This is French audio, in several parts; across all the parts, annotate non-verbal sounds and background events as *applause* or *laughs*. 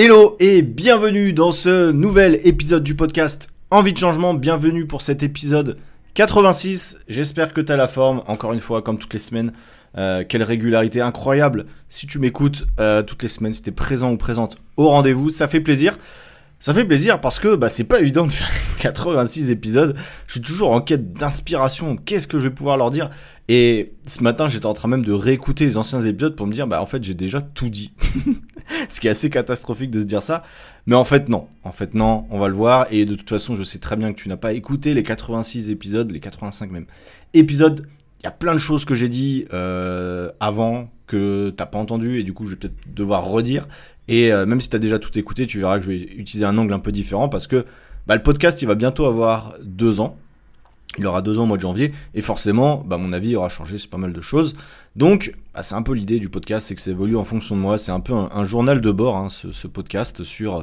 Hello et bienvenue dans ce nouvel épisode du podcast Envie de changement. Bienvenue pour cet épisode 86. J'espère que tu as la forme. Encore une fois, comme toutes les semaines, euh, quelle régularité incroyable. Si tu m'écoutes euh, toutes les semaines, si tu es présent ou présente au rendez-vous, ça fait plaisir. Ça fait plaisir parce que bah, c'est pas évident de faire *laughs* 86 épisodes. Je suis toujours en quête d'inspiration. Qu'est-ce que je vais pouvoir leur dire? Et ce matin, j'étais en train même de réécouter les anciens épisodes pour me dire, bah en fait, j'ai déjà tout dit. *laughs* ce qui est assez catastrophique de se dire ça. Mais en fait, non. En fait, non, on va le voir. Et de toute façon, je sais très bien que tu n'as pas écouté les 86 épisodes, les 85 même épisodes. Il y a plein de choses que j'ai dit euh, avant que t'as pas entendu et du coup je vais peut-être devoir redire et euh, même si tu as déjà tout écouté, tu verras que je vais utiliser un angle un peu différent parce que bah, le podcast, il va bientôt avoir deux ans. Il aura deux ans au mois de janvier et forcément, bah, mon avis aura changé sur pas mal de choses. Donc, bah, c'est un peu l'idée du podcast, c'est que ça évolue en fonction de moi. C'est un peu un, journal de bord, hein, ce, ce, podcast, sur euh,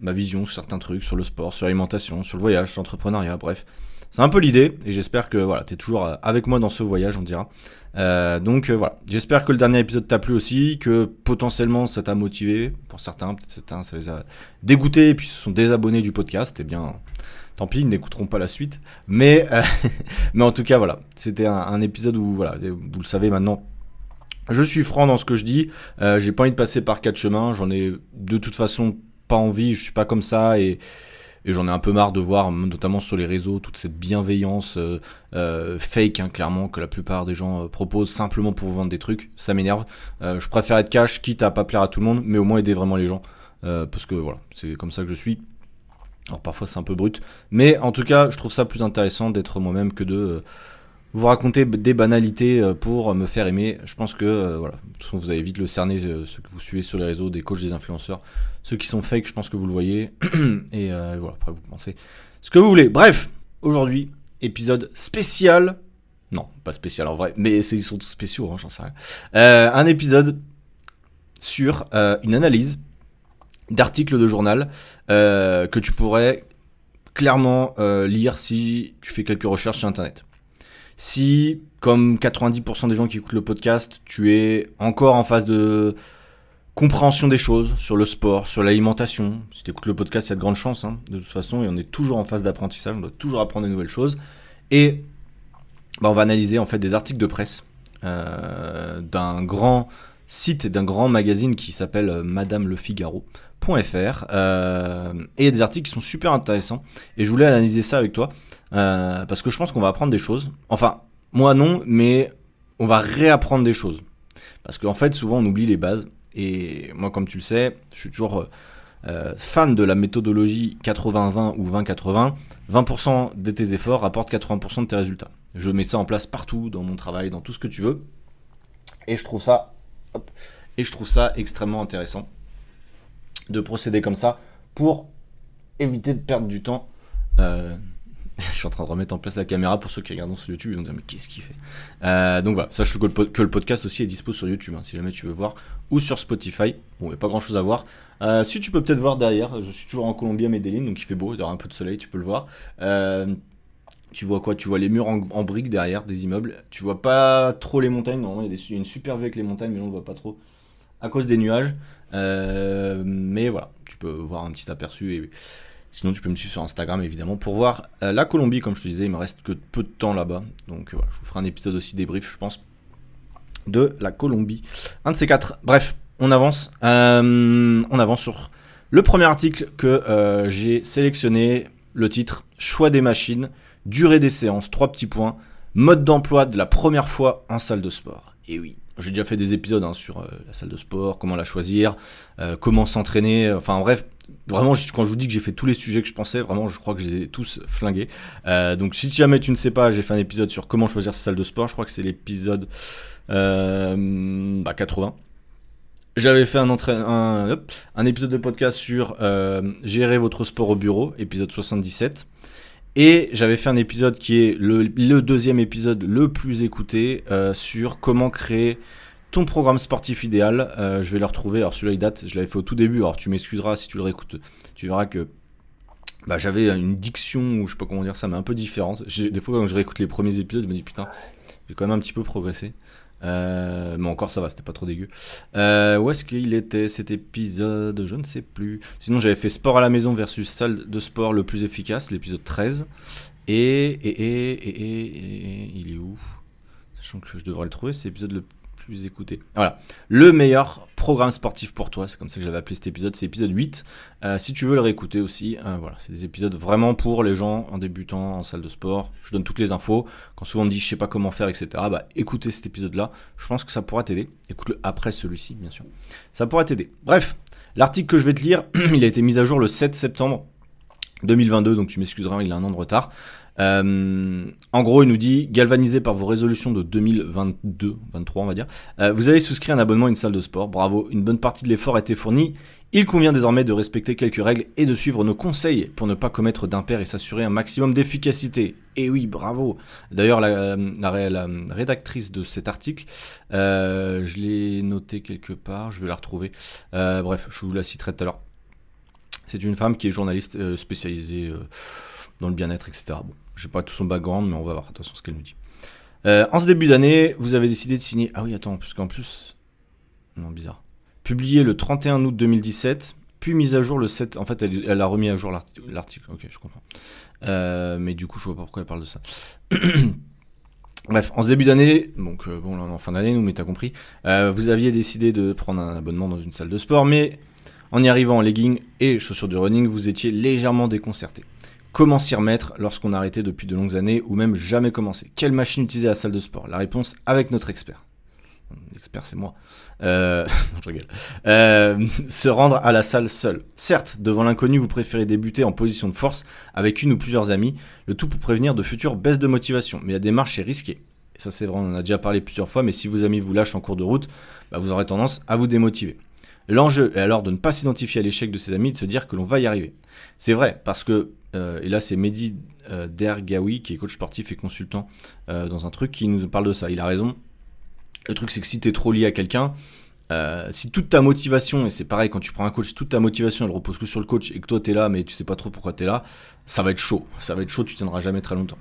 ma vision sur certains trucs, sur le sport, sur l'alimentation, sur le voyage, sur l'entrepreneuriat, bref. C'est un peu l'idée, et j'espère que voilà, tu es toujours euh, avec moi dans ce voyage, on dira. Euh, donc euh, voilà, j'espère que le dernier épisode t'a plu aussi, que potentiellement ça t'a motivé, pour certains, peut-être certains ça les a dégoûtés et puis se sont désabonnés du podcast, et eh bien tant pis, ils n'écouteront pas la suite. Mais, *laughs* mais en tout cas voilà, c'était un, épisode où voilà, vous le savez maintenant, je suis franc dans ce que je dis. j'ai pas envie de passer par quatre chemins. J'en ai de toute façon pas envie. Je suis pas comme ça et et j'en ai un peu marre de voir, notamment sur les réseaux, toute cette bienveillance euh, euh, fake, hein, clairement, que la plupart des gens euh, proposent simplement pour vendre des trucs. Ça m'énerve. je préfère être cash, quitte à pas plaire à tout le monde, mais au moins aider vraiment les gens. parce que voilà, c'est comme ça que je suis. Alors parfois c'est un peu brut, mais en tout cas, je trouve ça plus intéressant d'être moi-même que de vous raconter des banalités euh, pour me faire aimer. Je pense que euh, voilà, de toute façon, vous allez vite le cerner, euh, ceux que vous suivez sur les réseaux, des coachs, des influenceurs, ceux qui sont fake, je pense que vous le voyez. *clears throat* Et voilà, après vous pensez ce que vous voulez. Bref, aujourd'hui, épisode spécial. Non, pas spécial en vrai, mais ils sont tous spéciaux, hein, j'en sais rien. un épisode sur une analyse d'articles de journal que tu pourrais clairement lire si tu fais quelques recherches sur internet. Si, comme 90% des gens qui écoutent le podcast, tu es encore en phase de compréhension des choses sur le sport, sur l'alimentation, si tu écoutes le podcast, il y a de grandes chances, hein, de toute façon, et on est toujours en phase d'apprentissage, on doit toujours apprendre de nouvelles choses. Et bah, on va analyser en fait des articles de presse euh, d'un grand site d'un grand magazine qui s'appelle euh, Madame Le Figaro.fr euh, et il y a des articles qui sont super intéressants et je voulais analyser ça avec toi euh, parce que je pense qu'on va apprendre des choses. Enfin, moi non, mais on va réapprendre des choses. Parce qu'en fait, souvent on oublie les bases. Et moi, comme tu le sais, je suis toujours euh, fan de la méthodologie 80-20 ou 20-80. 20%, de tes efforts rapportent 80% de tes résultats. Je mets ça en place partout, dans mon travail, dans tout ce que tu veux. Et je trouve ça, et je trouve ça extrêmement intéressant de procéder comme ça pour éviter de perdre du temps. Euh, *laughs* je suis en train de remettre en place la caméra pour ceux qui regardent sur YouTube, ils vont dire mais qu'est-ce qu'il fait? Euh, Donc voilà, sache que le, que le podcast aussi est dispo sur YouTube, hein, si jamais tu veux voir, ou sur Spotify. Bon, il n'y a pas grand-chose à voir. Euh, si tu peux peut-être voir derrière, je suis toujours en Colombie à Medellin, donc il fait beau, il y aura un peu de soleil, tu peux le voir. Euh, tu vois quoi Tu vois les murs en, briques derrière des immeubles. Tu vois pas trop les montagnes. Normalement, il y a une super vue avec les montagnes, mais on ne voit pas trop à cause des nuages. mais voilà, tu peux voir un petit aperçu Sinon, tu peux me suivre sur Instagram évidemment pour voir euh, la Colombie. Comme je te disais, il me reste que peu de temps là-bas. Donc je vous ferai un épisode aussi débrief, je pense, de la Colombie. Un de ces quatre. Bref, on avance. Euh, on avance sur le premier article que euh, j'ai sélectionné. Le titre Choix des machines, durée des séances, trois petits points, mode d'emploi de la première fois en salle de sport. Et oui, j'ai déjà fait des épisodes hein, sur la salle de sport, comment la choisir, comment s'entraîner, enfin bref, Vraiment, quand je vous dis que j'ai fait tous les sujets que je pensais, vraiment, je crois que je les ai tous flingués. Euh, donc, si jamais tu ne sais pas, j'ai fait un épisode sur comment choisir sa salle de sport. Je crois que c'est l'épisode euh, bah, 80. J'avais fait un, un, un, épisode de podcast sur euh, gérer votre sport au bureau, épisode 77. Et j'avais fait un épisode qui est le, deuxième épisode le plus écouté euh, sur comment créer ton programme sportif idéal. Euh, je vais le retrouver. Alors celui-là il date, je l'avais fait au tout début. Alors tu m'excuseras si tu le réécoutes. Tu verras que bah, j'avais une diction, ou je sais pas comment dire ça, mais un peu différente. Des fois quand je réécoute les premiers épisodes, je me dis putain, j'ai quand même un petit peu progressé. Euh, mais encore ça va, c'était pas trop dégueu. Euh, où est-ce qu'il était cet épisode? Je ne sais plus. Sinon j'avais fait sport à la maison versus salle de sport le plus efficace, l'épisode 13. Et, et, et, et, et, il est où? Sachant que je devrais le trouver, c'est l'épisode le Voilà. Le meilleur programme sportif pour toi, c'est comme ça que j'avais appelé cet épisode, c'est épisode 8. Euh, si tu veux le réécouter aussi, euh, voilà, c'est des épisodes vraiment pour les gens en débutant en salle de sport. Je donne toutes les infos. Quand souvent on me dit je sais pas comment faire, etc., bah écoutez cet épisode-là. Je pense que ça pourra t'aider. Écoute-le après celui-ci, bien sûr. Ça pourra t'aider. Bref, l'article que je vais te lire, *clears throat* il a été mis à jour le 7 septembre 2022, donc tu m'excuseras, il a un an de retard. Euh, en gros, il nous dit, galvanisé par vos résolutions de 2022, 23 on va dire, euh, vous avez souscrit un abonnement à une salle de sport. Bravo, une bonne partie de l'effort a été fournie. Il convient désormais de respecter quelques règles et de suivre nos conseils pour ne pas commettre d'impair et s'assurer un maximum d'efficacité. Et oui, bravo. D'ailleurs, la, rédactrice de cet article, euh, je l'ai noté quelque part, je vais la retrouver. Bref, je vous la citerai tout à l'heure. C'est une femme qui est journaliste spécialisée dans le bien-être, etc. Bon, j'ai pas tout son background, mais on va voir attention ce qu'elle nous dit. Euh, en ce début d'année, vous avez décidé de signer. Ah oui, attends, puisqu'en plus. Non, bizarre. Publié le 31 août 2017, puis mise à jour le 7. En fait, elle, a remis à jour l'article. Ok, je comprends. mais du coup, je vois pas pourquoi elle parle de ça. *clears throat* Bref, en ce début d'année, donc bon, là on est en fin d'année, nous, mais t'as compris, vous aviez décidé de prendre un abonnement dans une salle de sport, mais en y arrivant en leggings et chaussures de running, vous étiez légèrement déconcerté. Comment s'y remettre lorsqu'on a arrêté depuis de longues années ou même jamais commencé Quelle machine utiliser à la salle de sport? La réponse avec notre expert. L'expert, c'est moi. Euh. *laughs* Euh, se rendre à la salle seul. Certes, devant l'inconnu, vous préférez débuter en position de force avec une ou plusieurs amis, le tout pour prévenir de futures baisses de motivation. Mais la démarche est risquée. Et ça, c'est vrai, on en a déjà parlé plusieurs fois, mais si vos amis vous lâchent en cours de route, bah, vous aurez tendance à vous démotiver. L'enjeu est alors de ne pas s'identifier à l'échec de ses amis, de se dire que l'on va y arriver. C'est vrai, parce que, euh, et là c'est Mehdi euh, qui est coach sportif et consultant euh, dans un truc, qui nous parle de ça. Il a raison. Le truc c'est que si tu es trop lié à quelqu'un, si toute ta motivation, et c'est pareil quand tu prends un coach, toute ta motivation elle repose que sur le coach et que toi tu es là mais tu sais pas trop pourquoi tu es là, ça va être chaud. Ça va être chaud, tu tiendras jamais très longtemps.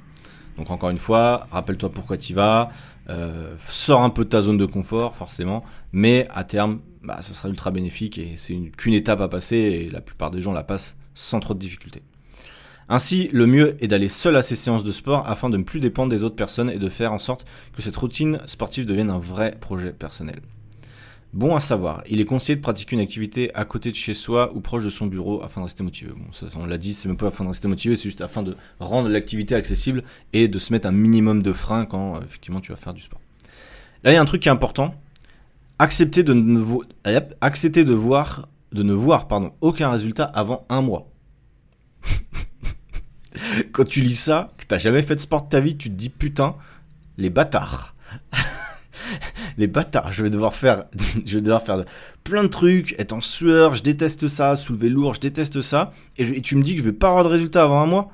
Donc encore une fois, rappelle-toi pourquoi tu vas, euh, sors un peu de ta zone de confort forcément, mais à terme, bah, ça sera ultra bénéfique et c'est qu'une étape à passer et la plupart des gens la passent sans trop de difficultés. Ainsi, le mieux est d'aller seul à ces séances de sport afin de ne plus dépendre des autres personnes et de faire en sorte que cette routine sportive devienne un vrai projet personnel. Bon à savoir, il est conseillé de pratiquer une activité à côté de chez soi ou proche de son bureau afin de rester motivé. Bon, ça, on l'a dit, c'est même pas afin de rester motivé, c'est juste afin de rendre l'activité accessible et de se mettre un minimum de frein quand euh, effectivement tu vas faire du sport. Là, il y a un truc qui est important. Accepter de ne, voir, aucun résultat avant un mois. *laughs* quand tu lis ça, que t'as jamais fait de sport de ta vie, tu te dis putain, les bâtards. *laughs* *laughs* les bâtards, je vais devoir faire, *laughs* je vais devoir faire plein de trucs, être en sueur, je déteste ça, soulever lourd, je déteste ça, et, tu me dis que je vais pas avoir de résultats avant un mois?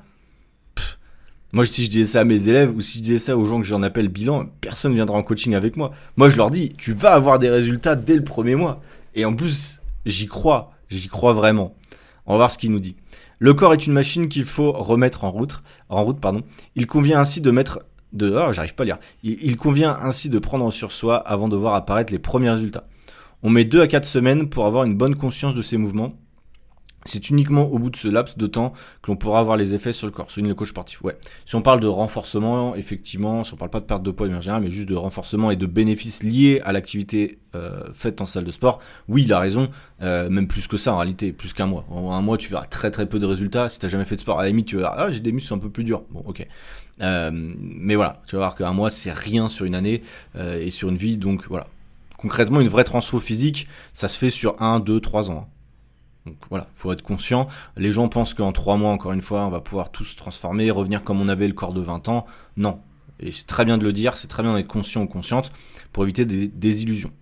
Moi, si je disais ça à mes élèves ou si je disais ça aux gens que j'en appelle bilan, personne viendra en coaching avec moi. Moi, je leur dis, tu vas avoir des résultats dès le premier mois. Et en plus, j'y crois, j'y crois vraiment. On va voir ce qu'il nous dit. Le corps est une machine qu'il faut remettre en route. En route pardon. Il convient ainsi de mettre de oh, j'arrive pas à lire. Il, convient ainsi de prendre sur soi avant de voir apparaître les premiers résultats. On met 2 à 4 semaines pour avoir une bonne conscience de ces mouvements. C'est uniquement au bout de ce laps de temps que l'on pourra avoir les effets sur le corps, souligne le coach sportif. Ouais. Si on parle de renforcement, effectivement, si on parle pas de perte de poids en général, mais juste de renforcement et de bénéfices liés à l'activité euh, faite en salle de sport, oui, il a raison, euh, même plus que ça en réalité, plus qu'un mois. En un mois, tu verras très très peu de résultats. Si t'as jamais fait de sport, à la limite, tu verras, ah, j'ai des muscles un peu plus durs. Bon, ok. Euh, mais voilà, tu vas voir qu'un mois, c'est rien sur une année euh, et sur une vie. Donc voilà. Concrètement, une vraie transfo physique, ça se fait sur 1, 2, 3 ans. Donc voilà, faut être conscient. Les gens pensent qu'en 3 mois, encore une fois, on va pouvoir tous se transformer, revenir comme on avait le corps de 20 ans. Non. Et c'est très bien de le dire, c'est très bien d'être conscient ou consciente pour éviter des désillusions.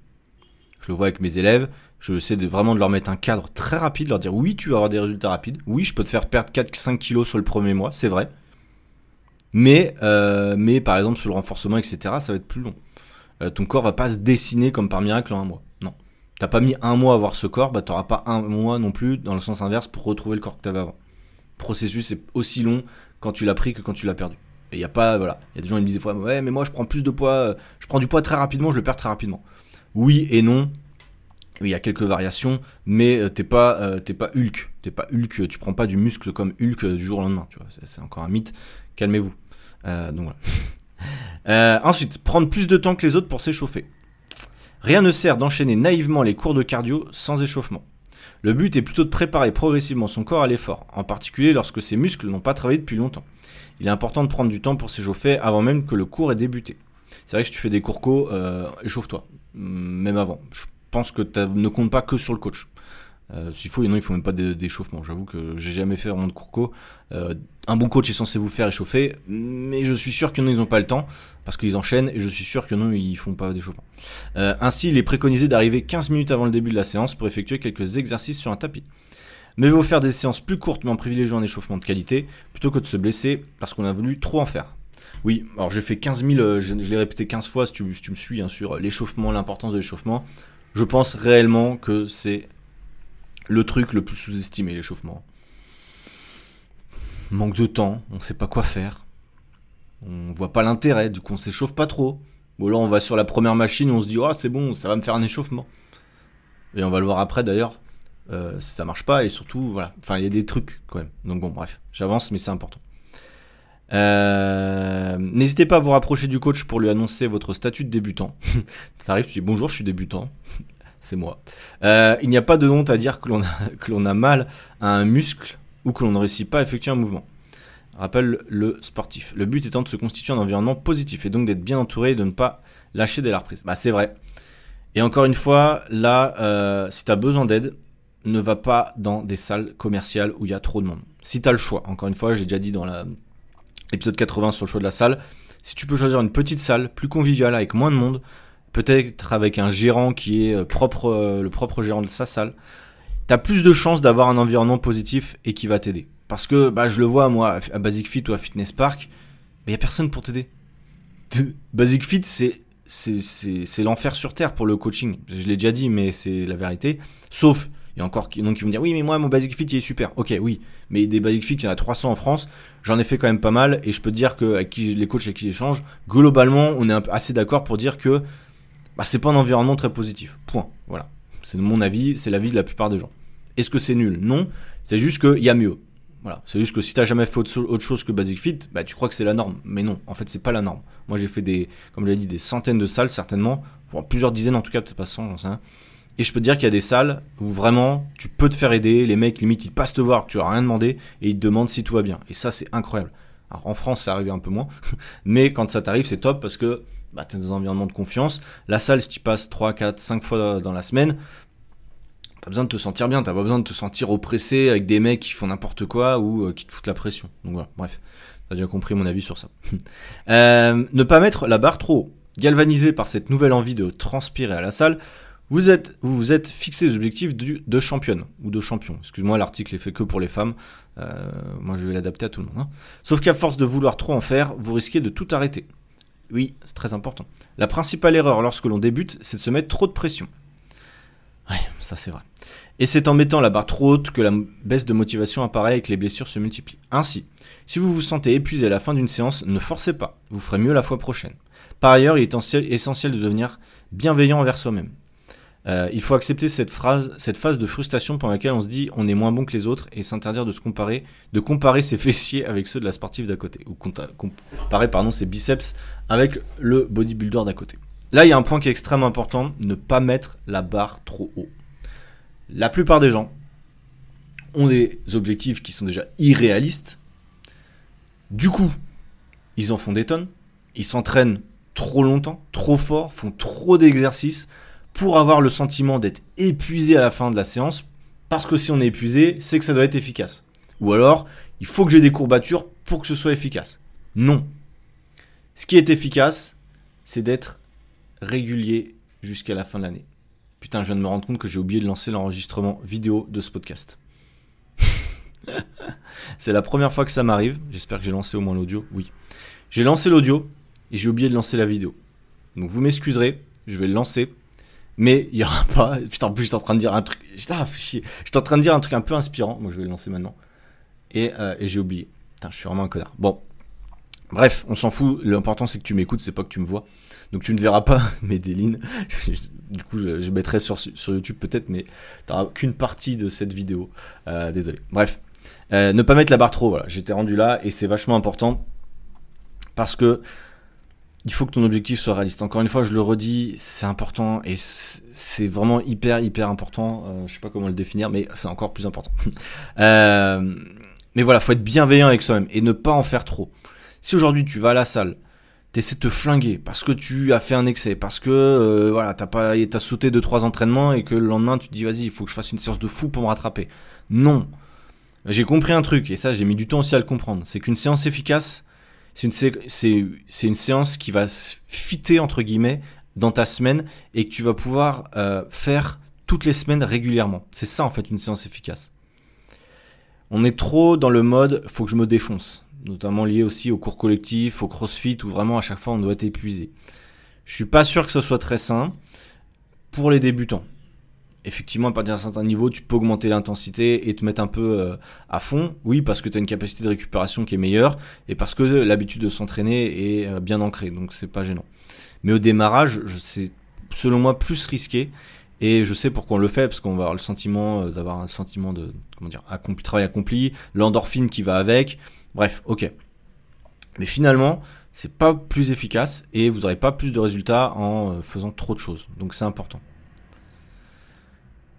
Je le vois avec mes élèves, je sais de vraiment de leur mettre un cadre très rapide, leur dire oui, tu vas avoir des résultats rapides, oui, je peux te faire perdre 4-5 kilos sur le premier mois, c'est vrai, mais, euh, mais par exemple, sur le renforcement, etc., ça va être plus long. Euh, ton corps va pas se dessiner comme par miracle en un mois. Non. T'as pas mis un mois à avoir ce corps, bah t'auras pas un mois non plus dans le sens inverse pour retrouver le corps que t'avais avant. Le processus est aussi long quand tu l'as pris que quand tu l'as perdu. il y a pas, voilà, il y a des gens qui me disent des fois, ouais, mais moi je prends plus de poids, euh, je prends du poids très rapidement, je le perds très rapidement. Oui et non. Il y a quelques variations, mais euh, t'es pas, euh, pas Hulk, t'es pas Hulk, tu prends pas du muscle comme Hulk du jour au lendemain. C'est encore un mythe. Calmez-vous. donc *laughs* ensuite, prendre plus de temps que les autres pour s'échauffer. Rien ne sert d'enchaîner naïvement les cours de cardio sans échauffement. Le but est plutôt de préparer progressivement son corps à l'effort, en particulier lorsque ses muscles n'ont pas travaillé depuis longtemps. Il est important de prendre du temps pour s'échauffer avant même que le cours ait débuté. C'est vrai que si tu fais des cours co, euh, échauffe-toi, même avant. Pense que tu ne compte pas que sur le coach. Euh, S'il faut, non, il faut même pas d'échauffement. J'avoue que j'ai jamais fait vraiment de cours co. Euh, un bon coach est censé vous faire échauffer, mais je suis sûr que non, ils n'ont pas le temps parce qu'ils enchaînent et je suis sûr que non, ils font pas d'échauffement. Euh, ainsi, il est préconisé d'arriver 15 minutes avant le début de la séance pour effectuer quelques exercices sur un tapis. Mais vaut faire des séances plus courtes mais en privilégiant un échauffement de qualité plutôt que de se blesser parce qu'on a voulu trop en faire. Oui, alors j'ai fait 15 000, euh, je, l'ai répété 15 fois si tu, me suis hein, sur l'échauffement, l'importance de l'échauffement. Je pense réellement que c'est le truc le plus sous-estimé, l'échauffement. Manque de temps, on sait pas quoi faire. On voit pas l'intérêt, du coup on s'échauffe pas trop. Ou alors on va sur la première machine, on se dit oh c'est bon, ça va me faire un échauffement. Et on va le voir après d'ailleurs. Euh, ça marche pas et surtout voilà. Enfin il y a des trucs quand même. Donc bon bref, j'avance mais c'est important. Euh, n'hésitez pas à vous rapprocher du coach pour lui annoncer votre statut de débutant. *laughs* T'arrives, tu dis bonjour, je suis débutant. *laughs* c'est moi. Euh, il n'y a pas de honte à dire *laughs* que l'on a, mal à un muscle ou que l'on ne réussit pas à effectuer un mouvement. Rappelle le sportif. Le but étant de se constituer un environnement positif et donc d'être bien entouré et de ne pas lâcher dès la reprise. Bah c'est vrai. Et encore une fois, là, euh, si tu as besoin d'aide, ne va pas dans des salles commerciales où il y a trop de monde. Si tu as le choix, encore une fois, j'ai déjà dit dans l'épisode 80 sur le choix de la salle, si tu peux choisir une petite salle plus conviviale avec moins de monde, peut-être avec un gérant qui est euh, propre, euh, le propre gérant de sa salle, tu as plus de chances d'avoir un environnement positif et qui va t'aider. Parce que bah, je le vois, moi, à Basic Fit ou à Fitness Park, il n'y a personne pour t'aider. Basic Fit, c'est c'est l'enfer sur terre pour le coaching. Je l'ai déjà dit, mais c'est la vérité. Sauf, a encore donc, qui vont dire, oui, mais moi, mon Basic Fit, il est super. Ok, oui. Mais des Basic Fit, il y en a 300 en France. J'en ai fait quand même pas mal. Et je peux te dire que avec qui, les coachs avec qui j'échange, globalement, on est assez d'accord pour dire que bah, c'est pas un environnement très positif. Point. Voilà. C'est mon avis, c'est l'avis de la plupart des gens. Est-ce que c'est nul? Non. C'est juste qu'il y a mieux. Voilà. C'est juste que si t'as jamais fait autre chose que Basic Fit, bah, tu crois que c'est la norme. Mais non, en fait, c'est pas la norme. Moi, j'ai fait des, comme l'ai dit, des centaines de salles, certainement. plusieurs dizaines en tout cas, peut-être pas 100, Et je peux te dire qu'il y a des salles où vraiment, tu peux te faire aider. Les mecs, limite, ils passent te voir que tu as rien demandé et ils te demandent si tout va bien. Et ça, c'est incroyable. Alors, en France, ça arrive un peu moins. *laughs* mais quand ça t'arrive, c'est top parce que bah, tu es dans un environnement de confiance. La salle, si tu passes 3, 4, 5 fois dans la semaine, t'as besoin de te sentir bien, t'as pas besoin de te sentir oppressé avec des mecs qui font n'importe quoi ou euh, qui te foutent la pression. Donc voilà, bref, t'as déjà compris mon avis sur ça. *laughs* Euh, ne pas mettre la barre trop haut. Galvanisé par cette nouvelle envie de transpirer à la salle, vous êtes, vous, vous êtes fixé des objectifs de, championne ou de champion. Excuse-moi, l'article est fait que pour les femmes. Euh, moi, je vais l'adapter à tout le monde. Hein. Sauf qu'à force de vouloir trop en faire, vous risquez de tout arrêter. Oui, c'est très important. La principale erreur lorsque l'on débute, c'est de se mettre trop de pression. Ouais, ça c'est vrai. Et c'est en mettant la barre trop haute que la baisse de motivation apparaît et que les blessures se multiplient. Ainsi, si vous vous sentez épuisé à la fin d'une séance, ne forcez pas, vous ferez mieux la fois prochaine. Par ailleurs, il est essentiel de devenir bienveillant envers soi-même. Euh, il faut accepter cette, phrase, cette phase de frustration pendant laquelle on se dit on est moins bon que les autres et s'interdire de se comparer, de comparer ses *laughs* fessiers avec ceux de la sportive d'à côté, ou comparer pardon, ses biceps avec le bodybuilder d'à côté. Là, il y a un point qui est extrêmement important, ne pas mettre la barre trop haut. La plupart des gens ont des objectifs qui sont déjà irréalistes. Du coup, ils en font des tonnes, ils s'entraînent trop longtemps, trop fort, font trop d'exercices pour avoir le sentiment d'être épuisé à la fin de la séance, parce que si on est épuisé, c'est que ça doit être efficace. Ou alors, il faut que j'ai des courbatures pour que ce soit efficace. Non. Ce qui est efficace, c'est d'être régulier jusqu'à la fin de l'année. Putain, je viens de me rendre compte que j'ai oublié de lancer l'enregistrement vidéo de ce podcast. *laughs* c'est la première fois que ça m'arrive. J'espère que j'ai lancé au moins l'audio. Oui. J'ai lancé l'audio et j'ai oublié de lancer la vidéo. Donc vous m'excuserez, je vais le lancer. Mais il n'y aura pas. Putain, en plus, j'étais en train de dire un truc. Putain, J'étais en train de dire un truc un peu inspirant. Moi, je vais le lancer maintenant. Et, euh, et j'ai oublié. Putain, je suis vraiment un connard. Bon. Bref, on s'en fout. L'important c'est que tu m'écoutes, c'est pas que tu me vois. Donc tu ne verras pas *laughs* mes délines. *laughs* du coup, je, mettrai sur, sur YouTube peut-être, mais tu n'auras qu'une partie de cette vidéo. Euh, désolé. Bref, euh, ne pas mettre la barre trop. Voilà, j'étais rendu là et c'est vachement important parce que il faut que ton objectif soit réaliste. Encore une fois, je le redis, c'est important et c'est vraiment hyper hyper important. Euh, je sais pas comment le définir, mais c'est encore plus important. *laughs* euh, mais voilà, faut être bienveillant avec soi-même et ne pas en faire trop. Si aujourd'hui tu vas à la salle, t'essaies de te flinguer parce que tu as fait un excès, parce que euh, voilà, t'as sauté deux trois entraînements et que le lendemain tu te dis vas-y, il faut que je fasse une séance de fou pour me rattraper. Non, j'ai compris un truc et ça j'ai mis du temps aussi à le comprendre, c'est qu'une séance efficace, c'est une, séance qui va fitter entre guillemets dans ta semaine et que tu vas pouvoir euh, faire toutes les semaines régulièrement. C'est ça en fait une séance efficace. On est trop dans le mode faut que je me défonce notamment lié aussi au cours collectif, au crossfit, où vraiment à chaque fois on doit être épuisé. Je suis pas sûr que ce soit très sain pour les débutants. Effectivement, à partir d'un certain niveau, tu peux augmenter l'intensité et te mettre un peu euh, à fond. Oui, parce que tu as une capacité de récupération qui est meilleure et parce que l'habitude de s'entraîner est euh, bien ancrée, donc c'est pas gênant. Mais au démarrage, c'est selon moi plus risqué et je sais pourquoi on le fait, parce qu'on va avoir le sentiment euh, d'avoir un sentiment de comment dire, accompli, travail accompli, l'endorphine qui va avec, Bref, ok. Mais finalement, c'est pas plus efficace et vous n'aurez pas plus de résultats en faisant trop de choses. Donc c'est important.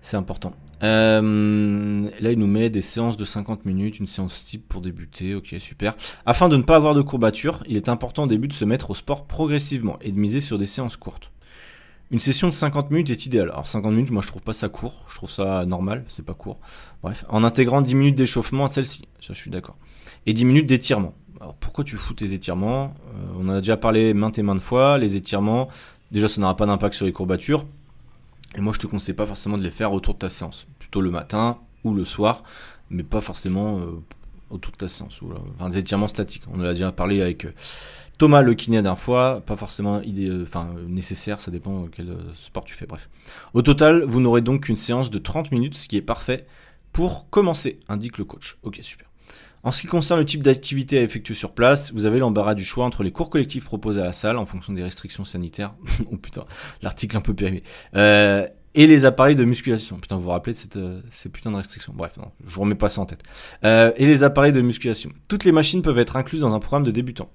C'est important. Euh, là, il nous met des séances de 50 minutes, une séance type pour débuter. Ok, super. Afin de ne pas avoir de courbatures, il est important au début de se mettre au sport progressivement et de miser sur des séances courtes. Une session de 50 minutes est idéale. Alors 50 minutes, moi je trouve pas ça court, je trouve ça normal, c'est pas court. Bref, en intégrant 10 minutes d'échauffement à celle-ci, ça je suis d'accord et 10 minutes d'étirement. Alors pourquoi tu fous tes étirements? Euh, On en a déjà parlé maintes et maintes fois, les étirements, déjà ça n'aura pas d'impact sur les courbatures, et moi je te conseille pas forcément de les faire autour de ta séance, plutôt le matin ou le soir, mais pas forcément euh, autour de ta séance. Enfin des étirements statiques, on en a déjà parlé avec... Euh, Thomas le kiné d'un fois, pas forcément idée, enfin nécessaire, ça dépend quel sport tu fais, bref. Au total, vous n'aurez donc qu'une séance de 30 minutes, ce qui est parfait pour commencer, indique le coach. Ok, super. En ce qui concerne le type d'activité à effectuer sur place, vous avez l'embarras du choix entre les cours collectifs proposés à la salle en fonction des restrictions sanitaires. *laughs* oh putain, l'article un peu périmé. Euh, et les appareils de musculation. Putain, vous vous rappelez de cette, euh, ces putains de restrictions. Bref, non, je vous remets pas ça en tête. Euh, et les appareils de musculation. Toutes les machines peuvent être incluses dans un programme de débutant.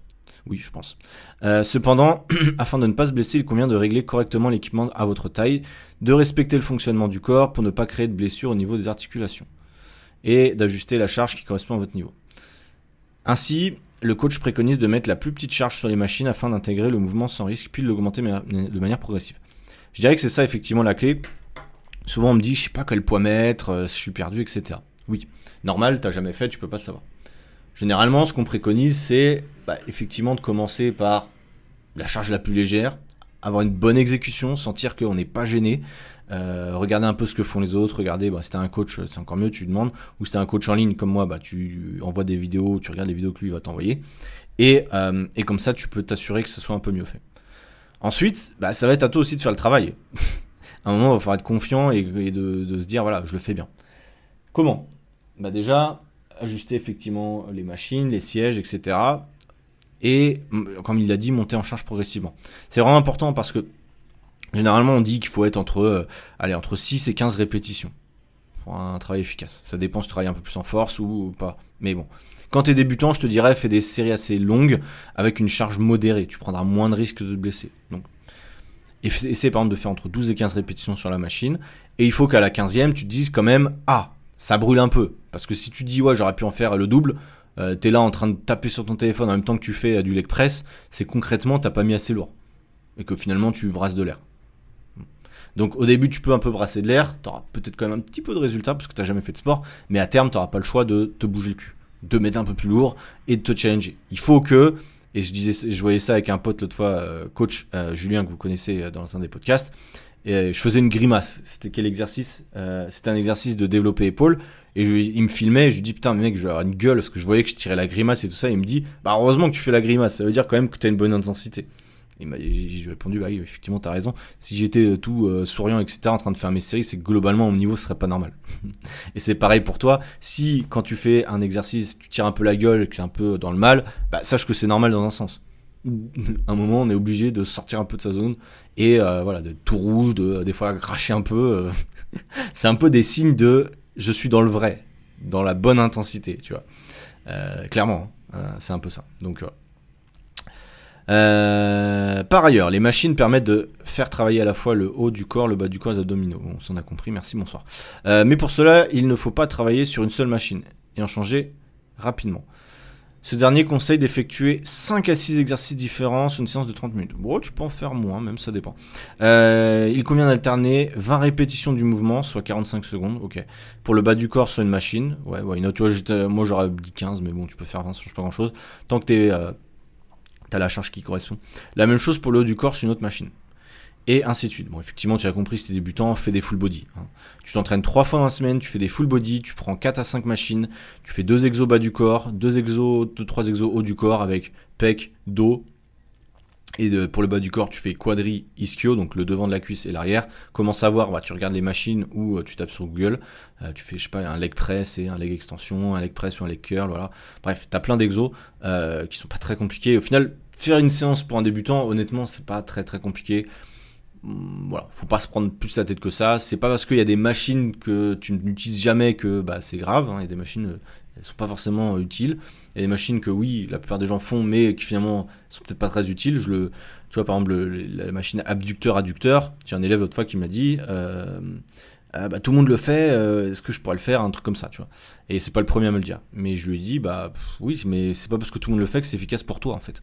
Oui, je pense. Euh, cependant, *clears throat* afin de ne pas se blesser, il convient de régler correctement l'équipement à votre taille, de respecter le fonctionnement du corps pour ne pas créer de blessures au niveau des articulations et d'ajuster la charge qui correspond à votre niveau. Ainsi, le coach préconise de mettre la plus petite charge sur les machines afin d'intégrer le mouvement sans risque, puis de l'augmenter de manière progressive. Je dirais que c'est ça effectivement la clé. Souvent on me dit je sais pas quel poids mettre, euh, je suis perdu, etc. Oui, normal, t'as jamais fait, tu peux pas savoir. Généralement, ce qu'on préconise, c'est bah, effectivement de commencer par la charge la plus légère, avoir une bonne exécution, sentir qu'on n'est pas gêné, euh, regardez un peu ce que font les autres, regardez, bah, si t'es un coach, c'est encore mieux, tu demandes, ou si t'es un coach en ligne comme moi, bah, tu envoies des vidéos, tu regardes les vidéos que lui va t'envoyer, et, euh, et comme ça tu peux t'assurer que ce soit un peu mieux fait. Ensuite, bah, ça va être à toi aussi de faire le travail. *laughs* à un moment, il va falloir être confiant et, de, de, se dire, voilà, je le fais bien. Comment? Bah Déjà, ajuster effectivement les machines, les sièges, etc. Et, comme il l'a dit, monter en charge progressivement. C'est vraiment important parce que Généralement, on dit qu'il faut être entre, euh, allez, entre 6 et 15 répétitions pour un travail efficace. Ça dépend si tu travailles un peu plus en force ou pas. Mais bon, quand tu es débutant, je te dirais, fais des séries assez longues avec une charge modérée. Tu prendras moins de risques de te blesser. Donc, essaie par exemple de faire entre 12 et 15 répétitions sur la machine. Et il faut qu'à la 15e, tu te dises quand même, ah, ça brûle un peu. Parce que si tu dis, ouais, j'aurais pu en faire le double, euh, tu es là en train de taper sur ton téléphone en même temps que tu fais euh, du leg press, c'est concrètement, t'as pas mis assez lourd. Et que finalement, tu brasses de l'air. Donc au début, tu peux un peu brasser de l'air, tu auras peut-être quand même un petit peu de résultats parce que tu n'as jamais fait de sport, mais à terme, tu n'auras pas le choix de te bouger le cul, de mettre un peu plus lourd et de te challenger. Il faut que, et je, disais, je voyais ça avec un pote l'autre fois, euh, coach euh, Julien, que vous connaissez euh, dans un des podcasts, et je faisais une grimace. C'était quel exercice? C'était un exercice de développer épaule. Et il me filmait, et je lui dis putain mec, je vais avoir une gueule parce que je voyais que je tirais la grimace et tout ça. il me dit bah heureusement que tu fais la grimace, ça veut dire quand même que tu as une bonne intensité. Et j'ai répondu, bah oui, effectivement, t'as raison. Si j'étais tout souriant, etc., en train de faire mes séries, c'est que globalement, mon niveau serait pas normal. *laughs* et c'est pareil pour toi. Si, quand tu fais un exercice, tu tires un peu la gueule, que es un peu dans le mal, bah, sache que c'est normal dans un sens. *laughs* un moment, on est obligé de sortir un peu de sa zone et voilà, de tout rouge, de des fois cracher un peu. *laughs* c'est un peu des signes de je suis dans le vrai, dans la bonne intensité, tu vois. Euh, clairement, hein. euh, c'est un peu ça. Donc, euh, par ailleurs, les machines permettent de faire travailler à la fois le haut du corps, le bas du corps, les abdominaux. On s'en a compris, merci, bonsoir. mais pour cela, il ne faut pas travailler sur une seule machine et en changer rapidement. Ce dernier conseille d'effectuer 5 à 6 exercices différents sur une séance de 30 minutes. Bon, tu peux en faire moins, même ça dépend. Euh, il convient d'alterner 20 répétitions du mouvement, soit 45 secondes, ok. Pour le bas du corps sur une machine, ouais, ouais, une autre, moi j'aurais dit 15, mais bon, tu peux faire 20, ça change pas grand chose. Tant que tu euh, as la charge qui correspond. La même chose pour le haut du corps sur une autre machine et ainsi de suite. Bon, effectivement, tu as compris, si tu es débutant, fais des full body. Hein. Tu t'entraînes trois fois dans la semaine, tu fais des full body, tu prends 4 à 5 machines, tu fais deux exos bas du corps, deux exos, deux, trois exos haut du corps avec pec, dos. Et pour le bas du corps, tu fais quadri, ischio, donc le devant de la cuisse et l'arrière. Comment savoir? Bah, Tu regardes les machines ou euh, tu tapes sur Google. Euh, tu fais, je sais pas, un leg press et un leg extension, un leg press ou un leg curl, voilà. Bref, tu as plein d'exos euh, qui sont pas très compliqués. Au final, faire une séance pour un débutant, honnêtement, c'est pas très très compliqué. Mm, voilà, faut pas se prendre plus la tête que ça. C'est pas parce qu'il y a des machines que tu n'utilises jamais que bah, c'est grave. Hein. Il y a des machines, elles sont pas forcément euh, utiles. Il y a des machines que oui, la plupart des gens font, mais qui finalement sont peut-être pas très utiles. Je le, tu vois, par exemple, la machine abducteur-adducteur. J'ai un élève l'autre fois qui m'a dit, euh, ah, bah, tout le monde le fait, euh, est-ce que je pourrais le faire, un truc comme ça, tu vois. Et c'est pas le premier à me le dire. Mais je lui ai dit, bah oui, mais c'est pas parce que tout le monde le fait que c'est efficace pour toi, en fait.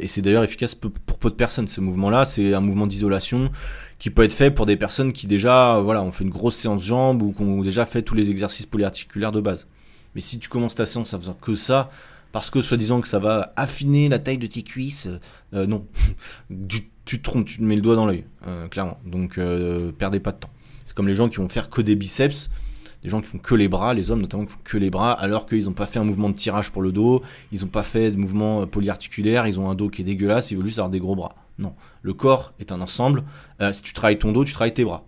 Et c'est d'ailleurs efficace pour peu de personnes. Ce mouvement-là, c'est un mouvement d'isolation qui peut être fait pour des personnes qui déjà, voilà, ont fait une grosse séance jambes ou qui ont déjà fait tous les exercices polyarticulaires de base. Mais si tu commences ta séance en faisant que ça, parce que soi-disant que ça va affiner la taille de tes cuisses, euh, non. *laughs* tu, te trompes, tu te mets le doigt dans l'œil, clairement. Donc, perdez pas de temps. C'est comme les gens qui vont faire que des biceps, des gens qui font que les bras, les hommes notamment qui font que les bras, alors qu'ils n'ont pas fait un mouvement de tirage pour le dos, ils n'ont pas fait de mouvement euh, polyarticulaire, ils ont un dos qui est dégueulasse, ils veulent juste avoir des gros bras. Non, le corps est un ensemble. Euh, si tu travailles ton dos, tu travailles tes bras.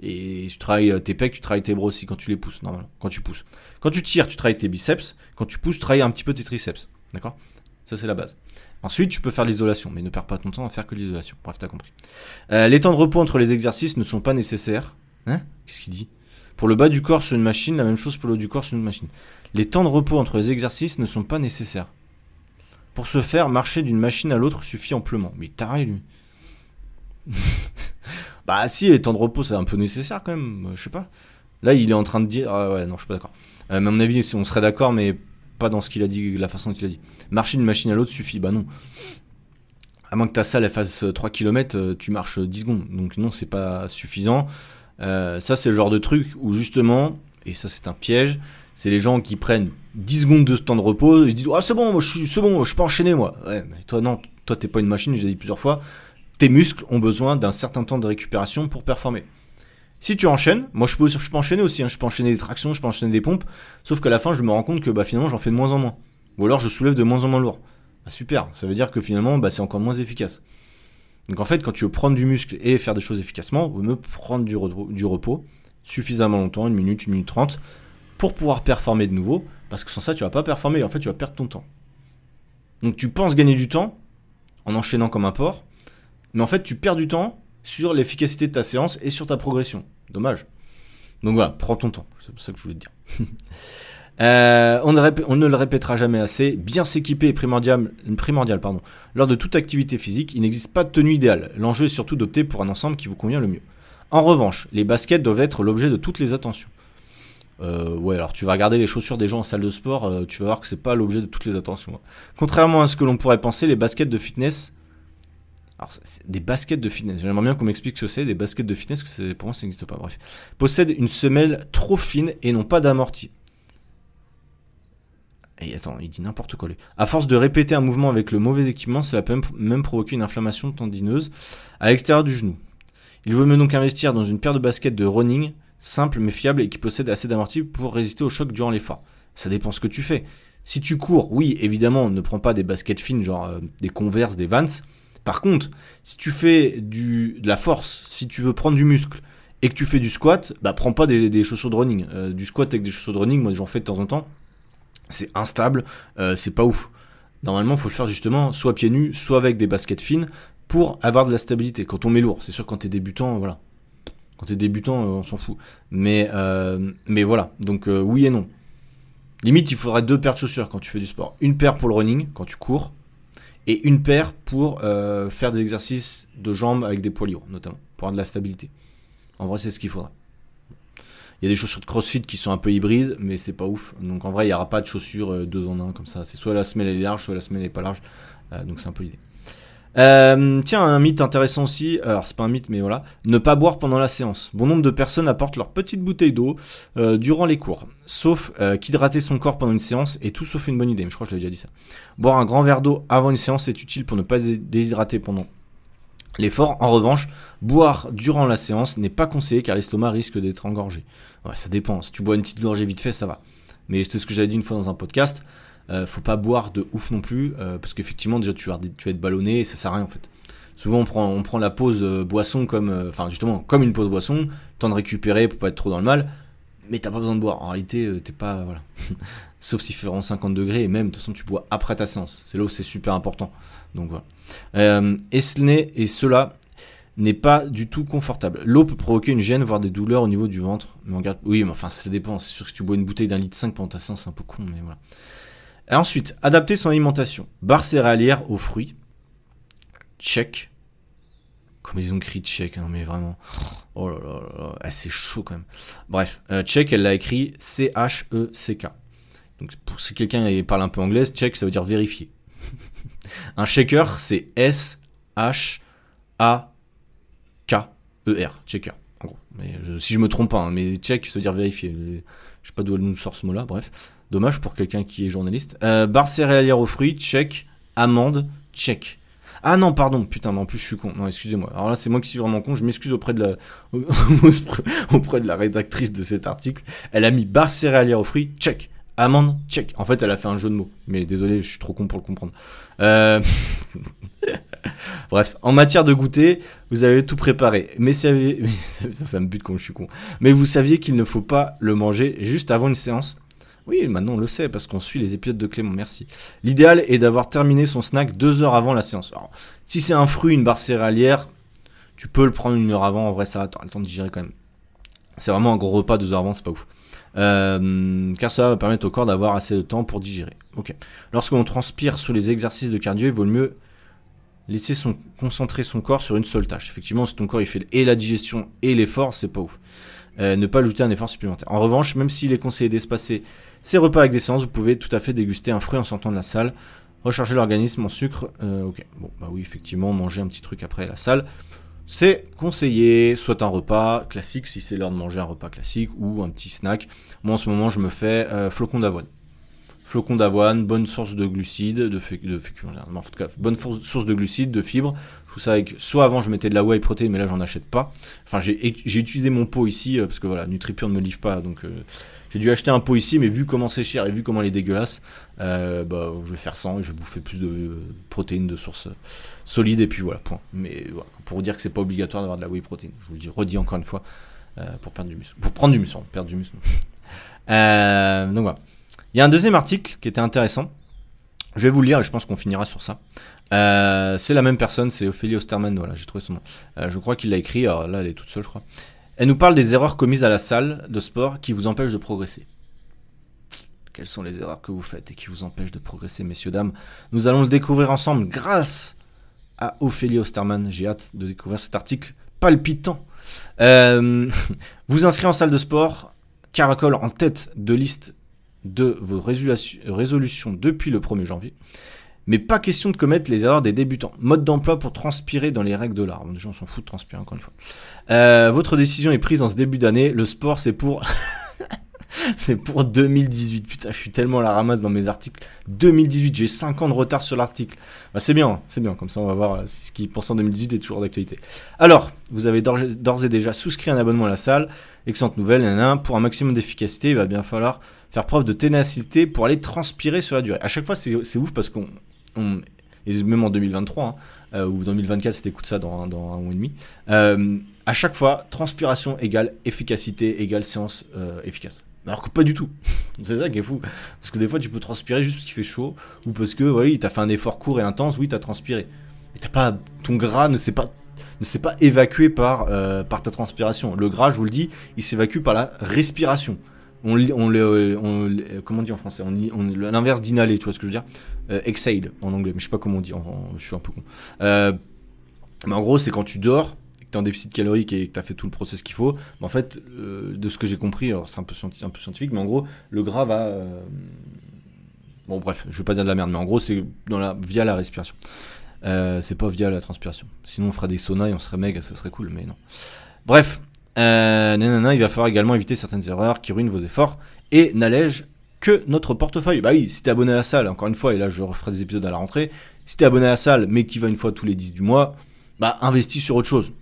Et tu travailles euh, tes pecs, tu travailles tes bras aussi quand tu les pousses, normalement, quand tu pousses. Quand tu tires, tu travailles tes biceps. Quand tu pousses, tu travailles un petit peu tes triceps. D'accord? Ça, c'est la base. Ensuite, tu peux faire l'isolation, mais ne perds pas ton temps à faire que l'isolation. Bref, t'as compris. les temps de repos entre les exercices ne sont pas nécessaires. Hein? Qu'est-ce qu'il dit? Pour le bas du corps sur une machine, la même chose pour le haut du corps sur une machine. Les temps de repos entre les exercices ne sont pas nécessaires. Pour ce faire, marcher d'une machine à l'autre suffit amplement. Mais taré, lui. *laughs* bah si, les temps de repos, c'est un peu nécessaire quand même. Je sais pas. Là, il est en train de dire... Ah ouais, non, je suis pas d'accord. Euh, à mon avis, on serait d'accord, mais pas dans ce qu'il a dit, la façon dont il a dit. Marcher d'une machine à l'autre suffit. Bah non. À moins que ta salle fasse 3 km, euh, tu marches 10 secondes. Donc non, c'est pas suffisant. Euh, ça, c'est le genre de truc où justement, et ça c'est un piège, c'est les gens qui prennent 10 secondes de temps de repos, ils disent Ah, c'est bon, moi, je suis, c'est bon, je peux enchaîner, moi. Ouais, mais toi, non, toi, t'es pas une machine, je l'ai dit plusieurs fois. Tes muscles ont besoin d'un certain temps de récupération pour performer. Si tu enchaînes, moi je peux, enchaîner aussi, hein, je peux enchaîner des tractions, je peux enchaîner des pompes, sauf qu'à la fin je me rends compte que bah, finalement j'en fais de moins en moins. Ou alors je soulève de moins en moins lourd. Bah, super, ça veut dire que finalement bah, c'est encore moins efficace. Donc en fait, quand tu veux prendre du muscle et faire des choses efficacement, vous me prendre du, repos suffisamment longtemps, une minute, une minute trente, pour pouvoir performer de nouveau, parce que sans ça, tu vas pas performer, en fait, tu vas perdre ton temps. Donc tu penses gagner du temps en enchaînant comme un porc, mais en fait, tu perds du temps sur l'efficacité de ta séance et sur ta progression. Dommage. Donc voilà, prends ton temps, c'est ça que je voulais te dire. *laughs* Euh, on, ne le répétera jamais assez, bien s'équiper est primordial, pardon. lors de toute activité physique. Il n'existe pas de tenue idéale. L'enjeu est surtout d'opter pour un ensemble qui vous convient le mieux. En revanche, les baskets doivent être l'objet de toutes les attentions. Euh, ouais, alors tu vas regarder les chaussures des gens en salle de sport, euh, tu vas voir que c'est pas l'objet de toutes les attentions. Contrairement à ce que l'on pourrait penser, les baskets de fitness. Alors, des baskets de fitness. J'aimerais bien qu'on m'explique ce que c'est, des baskets de fitness, que pour moi ça n'existe pas. Bref. Possèdent une semelle trop fine et non pas d'amorti. Et attends, il dit n'importe quoi. Lui. À force de répéter un mouvement avec le mauvais équipement, cela peut même, provoquer une inflammation tendineuse à l'extérieur du genou. Il vaut mieux donc investir dans une paire de baskets de running, simple mais fiable et qui possède assez d'amorti pour résister au choc durant l'effort. Ça dépend ce que tu fais. Si tu cours, oui, évidemment, ne prends pas des baskets fines, genre euh, des Converse, des Vans. Par contre, si tu fais de la force, si tu veux prendre du muscle et que tu fais du squat, bah prends pas des, chaussures de running. Euh, du squat avec des chaussures de running, moi j'en fais de temps en temps. C'est instable, euh, c'est pas ouf. Normalement, il faut le faire justement soit pieds nus, soit avec des baskets fines pour avoir de la stabilité. Quand on met lourd, c'est sûr quand t'es débutant, voilà. Quand t'es débutant, on s'en fout. Mais, mais voilà, donc oui et non. Limite, il faudrait deux paires de chaussures quand tu fais du sport. Une paire pour le running, quand tu cours, et une paire pour euh, faire des exercices de jambes avec des poids lourds, notamment, pour avoir de la stabilité. En vrai, c'est ce qu'il faudrait. Il y a des chaussures de CrossFit qui sont un peu hybrides, mais c'est pas ouf. Donc en vrai, il n'y aura pas de chaussures euh, deux en un comme ça. C'est soit la semelle est large, soit la semelle est pas large. Euh, donc c'est un peu l'idée. Euh, tiens, un mythe intéressant aussi, alors c'est pas un mythe mais voilà, ne pas boire pendant la séance. Bon nombre de personnes apportent leur petite bouteille d'eau euh, durant les cours, sauf euh, qu'hydrater son corps pendant une séance est tout sauf une bonne idée, mais je crois que je l'avais déjà dit ça. Boire un grand verre d'eau avant une séance est utile pour ne pas déshydrater pendant l'effort. En revanche, boire durant la séance n'est pas conseillé car l'estomac risque d'être engorgé. Ouais, ça dépend, si tu bois une petite gorgée vite fait, ça va. Mais c'est ce que j'avais dit une fois dans un podcast. Euh, faut pas boire de ouf non plus, euh, parce qu'effectivement, déjà, tu vas, être ballonné et ça sert à rien en fait. Souvent, on prend, on prend la pause euh, boisson comme, enfin, justement, comme une pause boisson, temps de récupérer pour pas être trop dans le mal, mais t'as pas besoin de boire. En réalité, t'es pas, voilà. *laughs* Sauf s'il fait vraiment 50 degrés, et même, de toute façon, tu bois après ta séance. C'est là où c'est super important. Donc voilà. et, ce et cela n'est pas du tout confortable. L'eau peut provoquer une gêne, voire des douleurs au niveau du ventre. Mais on garde... Oui, mais enfin, ça dépend. C'est sûr que si tu bois une bouteille d'un litre 5 pendant ta séance, c'est un peu con, mais voilà. Et ensuite, adapter son alimentation. Barre céréalière aux fruits. Check. Comme ils ont écrit check, hein, mais vraiment. Oh là là là, là. c'est chaud quand même. Bref, euh, check, elle l'a écrit C-H-E-C-K. Donc pour si quelqu'un parle un peu anglais, check ça veut dire vérifier. *laughs* un shaker, c'est S-H-A-K-E-R. Checker. En gros. Mais si je me trompe pas, hein, mais check ça veut dire vérifier. Je sais pas d'où elle nous sort ce mot-là, bref. Dommage pour quelqu'un qui est journaliste. Euh, barre céréalière aux fruits, check. Amande, check. Ah non, pardon, putain, mais en plus je suis con. Non, excusez-moi. Alors là, c'est moi qui suis vraiment con. Je m'excuse auprès de la *laughs* auprès de la rédactrice de cet article. Elle a mis barre céréalière aux fruits, check. Amande, check. En fait, elle a fait un jeu de mots. Mais désolé, je suis trop con pour le comprendre. Euh... *laughs* Bref, en matière de goûter, vous avez tout préparé. Mais *laughs* ça, ça me bute quand je suis con. Mais vous saviez qu'il ne faut pas le manger juste avant une séance oui, maintenant on le sait parce qu'on suit les épisodes de Clément, merci. L'idéal est d'avoir terminé son snack deux heures avant la séance. Alors, si c'est un fruit, une barre céréalière, tu peux le prendre une heure avant, en vrai ça va, le temps de digérer quand même. C'est vraiment un gros repas deux heures avant, c'est pas ouf. Euh, car ça va permettre au corps d'avoir assez de temps pour digérer. Ok. Lorsqu'on transpire sous les exercices de cardio, il vaut mieux laisser son, concentrer son corps sur une seule tâche. Effectivement, si ton corps il fait et la digestion et l'effort, c'est pas ouf. Euh, ne pas ajouter un effort supplémentaire. En revanche, même s'il est conseillé d'espacer ces repas avec des séances, vous pouvez tout à fait déguster un fruit en sortant de la salle, recharger l'organisme en sucre. Euh, ok, bon, bah oui, effectivement, manger un petit truc après la salle, c'est conseillé, soit un repas classique si c'est l'heure de manger un repas classique ou un petit snack. Moi en ce moment, je me fais euh, flocon d'avoine flocons d'avoine, bonne source de glucides, de, de en tout cas, bonne source de glucides, de fibres. Je trouve ça avec, soit avant je mettais de la whey protein, mais là j'en achète pas. Enfin, j'ai utilisé mon pot ici, euh, parce que voilà, NutriPure ne me livre pas, donc euh, j'ai dû acheter un pot ici, mais vu comment c'est cher et vu comment elle est dégueulasse, euh, bah, je vais faire 100 et je vais bouffer plus de protéines de source solide, et puis voilà, point. Mais voilà, pour vous dire que c'est pas obligatoire d'avoir de la whey protein, je vous le dis, redis encore une fois, pour perdre du muscle. Pour prendre du muscle, perdre du muscle. *laughs* donc voilà. Il y a un deuxième article qui était intéressant. Je vais vous le lire et je pense qu'on finira sur ça. Euh, c'est la même personne, c'est Ophélie Osterman, voilà, j'ai trouvé son nom. Euh, je crois qu'il l'a écrit, alors là elle est toute seule je crois. Elle nous parle des erreurs commises à la salle de sport qui vous empêchent de progresser. Quelles sont les erreurs que vous faites et qui vous empêchent de progresser, messieurs, dames? Nous allons le découvrir ensemble grâce à Ophélie Osterman. J'ai hâte de découvrir cet article palpitant. Euh, *laughs* vous inscrivez en salle de sport, Caracol en tête de liste de vos résolutions depuis le 1er janvier. Mais pas question de commettre les erreurs des débutants. Mode d'emploi pour transpirer dans les règles de l'art. Déjà, on s'en fout de transpirer encore une fois. Euh, votre décision est prise en ce début d'année. Le sport, c'est pour... *laughs* c'est pour 2018. Putain, je suis tellement à la ramasse dans mes articles. 2018, j'ai 5 ans de retard sur l'article. Bah, c'est bien, c'est bien. Comme ça, on va voir si ce qui pense en 2018 est toujours d'actualité. Alors, vous avez d'ores et déjà souscrit un abonnement à la salle. Excellente nouvelle, pour un maximum d'efficacité, il va bien falloir faire preuve de ténacité pour aller transpirer sur la durée. À chaque fois, c'est ouf parce qu'on et même en 2023, hein, euh, ou 2024 c'était coup de ça dans, dans un mois et demi, euh, à chaque fois, transpiration égale efficacité égale séance euh, efficace. Alors que pas du tout. *laughs* c'est ça qui est fou. Parce que des fois, tu peux transpirer juste parce qu'il fait chaud, ou parce que, voilà, t'as fait un effort court et intense, oui, t'as transpiré. Mais t'as pas, ton gras ne s'est pas, ne s'est pas évacué par, euh, par ta transpiration. Le gras, je vous le dis, il s'évacue par la respiration. On, on, le, on, comment on dit en français? On, on l'inverse d'inhaler, tu vois ce que je veux dire? Euh, Exhale en anglais, mais je sais pas comment on dit. je suis un peu con. Euh, mais en gros, c'est quand tu dors, que tu es en déficit calorique et que tu as fait tout le process qu'il faut. En fait, euh, de ce que j'ai compris, alors c'est un peu, scientifique, mais en gros, le gras va. euh, Bon, bref, je vais pas dire de la merde, mais en gros, c'est via la respiration. C'est pas via la transpiration. Sinon, on ferait des saunas et on serait méga, ça serait cool, mais non. Bref, nanana, il va falloir également éviter certaines erreurs qui ruinent vos efforts et n'allègent que notre portefeuille. Bah oui, si t'es abonné à la salle, encore une fois, et là je referai des épisodes à la rentrée, si t'es abonné à la salle mais qui va une fois tous les 10 du mois, bah investis sur autre chose.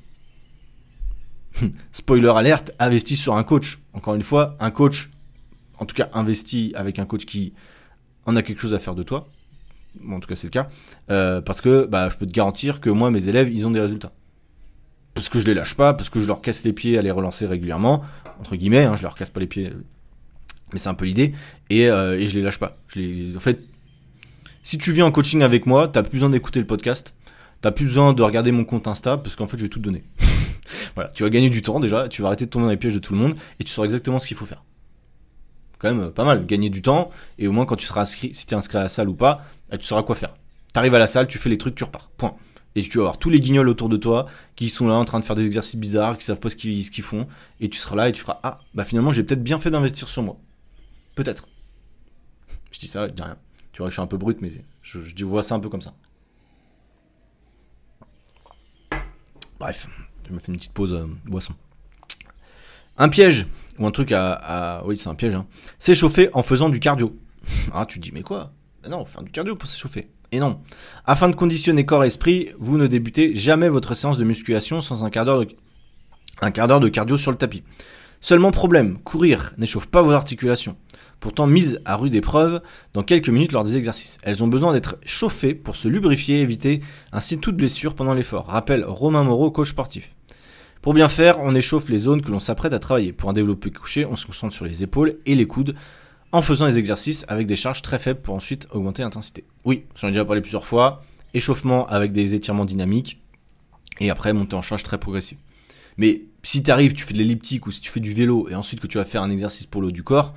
*laughs* Spoiler alerte, investis sur un coach. Encore une fois, un coach, en tout cas investis avec un coach qui en a quelque chose à faire de toi. Bon, en tout cas, c'est le cas. Euh, parce que bah, je peux te garantir que moi, mes élèves, ils ont des résultats. Parce que je les lâche pas, parce que je leur casse les pieds à les relancer régulièrement. Entre guillemets, hein, je leur casse pas les pieds. Mais c'est un peu l'idée. Et, euh, et je les lâche pas. Je les... En fait, si tu viens en coaching avec moi, t'as plus besoin d'écouter le podcast. T'as plus besoin de regarder mon compte Insta, parce qu'en fait, je vais tout donner. *laughs* voilà, tu vas gagner du temps déjà, tu vas arrêter de tomber dans les pièges de tout le monde, et tu sauras exactement ce qu'il faut faire quand même pas mal, gagner du temps, et au moins quand tu seras inscrit, si tu es inscrit à la salle ou pas, tu sauras quoi faire. Tu arrives à la salle, tu fais les trucs, tu repars. Point. Et tu vas avoir tous les guignols autour de toi qui sont là en train de faire des exercices bizarres, qui savent pas ce qu'ils font, et tu seras là et tu feras Ah, bah finalement j'ai peut-être bien fait d'investir sur moi. Peut-être. Je dis ça, je dis rien. Tu vois, je suis un peu brut, mais je, je vois ça un peu comme ça. Bref, je me fais une petite pause euh, boisson. Un piège, ou un truc à. Oui, c'est un piège, hein. S'échauffer en faisant du cardio. *laughs* ah, tu dis, mais quoi? Ben Non, faire du cardio pour s'échauffer. Et non. Afin de conditionner corps et esprit, vous ne débutez jamais votre séance de musculation sans un quart d'heure de cardio sur le tapis. Seulement problème, courir n'échauffe pas vos articulations. Pourtant mises à rude épreuve dans quelques minutes lors des exercices. Elles ont besoin d'être chauffées pour se lubrifier et éviter ainsi toute blessure pendant l'effort. Rappelle Romain Moreau, coach sportif. Pour bien faire, on échauffe les zones que l'on s'apprête à travailler. Pour un développé couché, on se concentre sur les épaules et les coudes en faisant des exercices avec des charges très faibles pour ensuite augmenter l'intensité. Oui, j'en ai déjà parlé plusieurs fois. Échauffement avec des étirements dynamiques et après monter en charge très progressive. Mais si tu arrives, tu fais de l'elliptique ou si tu fais du vélo et ensuite que tu vas faire un exercice pour le haut du corps,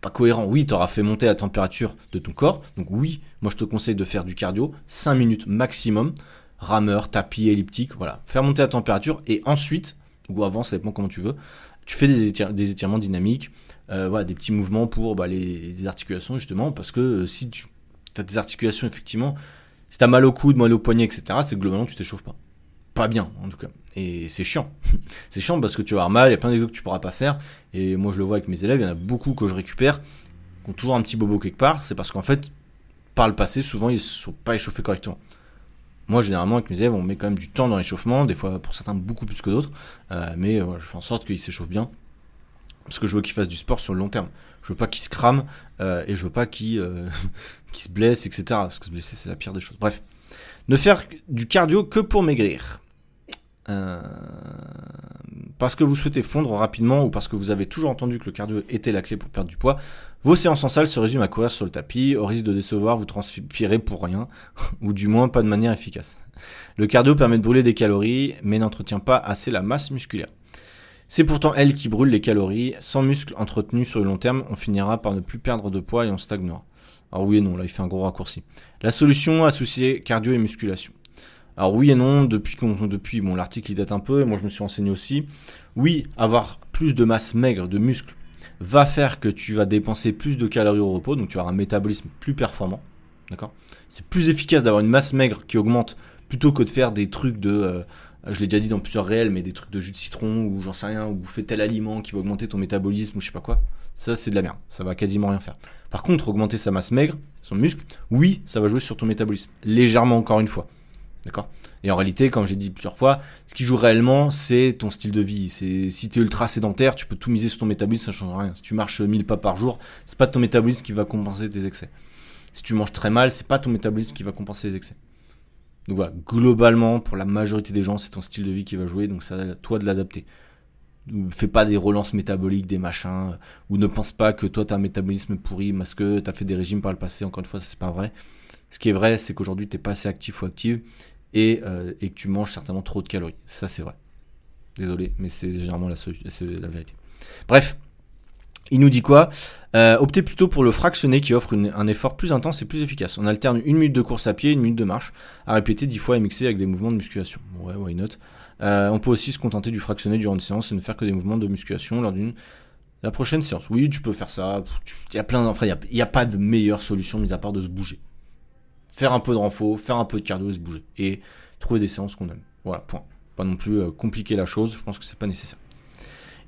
pas cohérent. Oui, tu auras fait monter la température de ton corps. Donc oui, moi je te conseille de faire du cardio, 5 minutes maximum, rameur, tapis, elliptique, voilà. Faire monter la température et ensuite, ou avant, ça dépend comment tu veux, tu fais des, étir des étirements dynamiques, euh, voilà, des petits mouvements pour bah, les, articulations justement, parce que euh, si tu as des articulations effectivement, si tu mal au coude, mal au poignet, etc., c'est que globalement tu t'échauffes pas. Pas bien en tout cas. Et c'est chiant. *laughs* c'est chiant parce que tu vas avoir mal, il y a plein d'exos que tu pourras pas faire. Et moi je le vois avec mes élèves, il y en a beaucoup que je récupère, qui ont toujours un petit bobo quelque part, c'est parce qu'en fait, par le passé, souvent ils ne sont pas échauffés correctement. Moi, généralement, avec mes élèves, on met quand même du temps dans l'échauffement, des fois pour certains beaucoup plus que d'autres, euh, mais euh, je fais en sorte qu'ils s'échauffent bien, parce que je veux qu'ils fassent du sport sur le long terme. Je veux pas qu'ils se crament euh, et je veux pas qu'ils *laughs* qu se blessent, etc. Parce que se blesser, c'est la pire des choses. Bref, ne faire du cardio que pour maigrir. Euh, parce que vous souhaitez fondre rapidement ou parce que vous avez toujours entendu que le cardio était la clé pour perdre du poids, vos séances en salle se résument à courir sur le tapis, au risque de décevoir, vous transpirez pour rien, *laughs* ou du moins pas de manière efficace. Le cardio permet de brûler des calories, mais n'entretient pas assez la masse musculaire. C'est pourtant elle qui brûle les calories. Sans muscles entretenus sur le long terme, on finira par ne plus perdre de poids et on stagnera. Alors oui et non, là il fait un gros raccourci. La solution associée cardio et musculation. Alors oui et non, depuis depuis bon l'article il date un peu et moi je me suis renseigné aussi. Oui, avoir plus de masse maigre, de muscles va faire que tu vas dépenser plus de calories au repos, donc tu auras un métabolisme plus performant. D'accord? C'est plus efficace d'avoir une masse maigre qui augmente plutôt que de faire des trucs de euh, je l'ai déjà dit dans plusieurs réels, mais des trucs de jus de citron ou j'en sais rien, ou bouffer tel aliment qui va augmenter ton métabolisme ou je sais pas quoi, ça c'est de la merde, ça va quasiment rien faire. Par contre, augmenter sa masse maigre, son muscle, oui, ça va jouer sur ton métabolisme, légèrement encore une fois. D'accord Et en réalité, comme j'ai dit plusieurs fois, ce qui joue réellement, c'est ton style de vie. C'est si tu es ultra sédentaire, tu peux tout miser sur ton métabolisme, ça change rien. Si tu marches 1000 pas par jour, c'est pas ton métabolisme qui va compenser tes excès. Si tu manges très mal, c'est pas ton métabolisme qui va compenser les excès. Donc voilà, globalement, pour la majorité des gens, c'est ton style de vie qui va jouer, donc c'est à toi de l'adapter. Fais pas des relances métaboliques, des machins, ou ne pense pas que toi, tu as un métabolisme pourri parce que tu as fait des régimes par le passé. Encore une fois, c'est pas vrai. Ce qui est vrai, c'est qu'aujourd'hui, tu n'es pas assez actif ou active et, euh, et, que tu manges certainement trop de calories. Ça, c'est vrai. Désolé, mais c'est généralement la, la vérité. Bref, il nous dit quoi? Euh, Optez plutôt pour le fractionné qui offre un effort plus intense et plus efficace. On alterne une minute de course à pied, une minute de marche, à répéter dix fois et mixer avec des mouvements de musculation. Ouais, why not? Euh, On peut aussi se contenter du fractionné durant une séance et ne faire que des mouvements de musculation lors d'une la prochaine séance. Oui, tu peux faire ça. Il y a plein d'enfants. Il n'y a, pas de meilleure solution mis à part de se bouger. Faire un peu de renfort, faire un peu de cardio et se bouger. Et trouver des séances qu'on aime. Voilà, point. Pas non plus euh, compliquer la chose. Je pense que c'est pas nécessaire.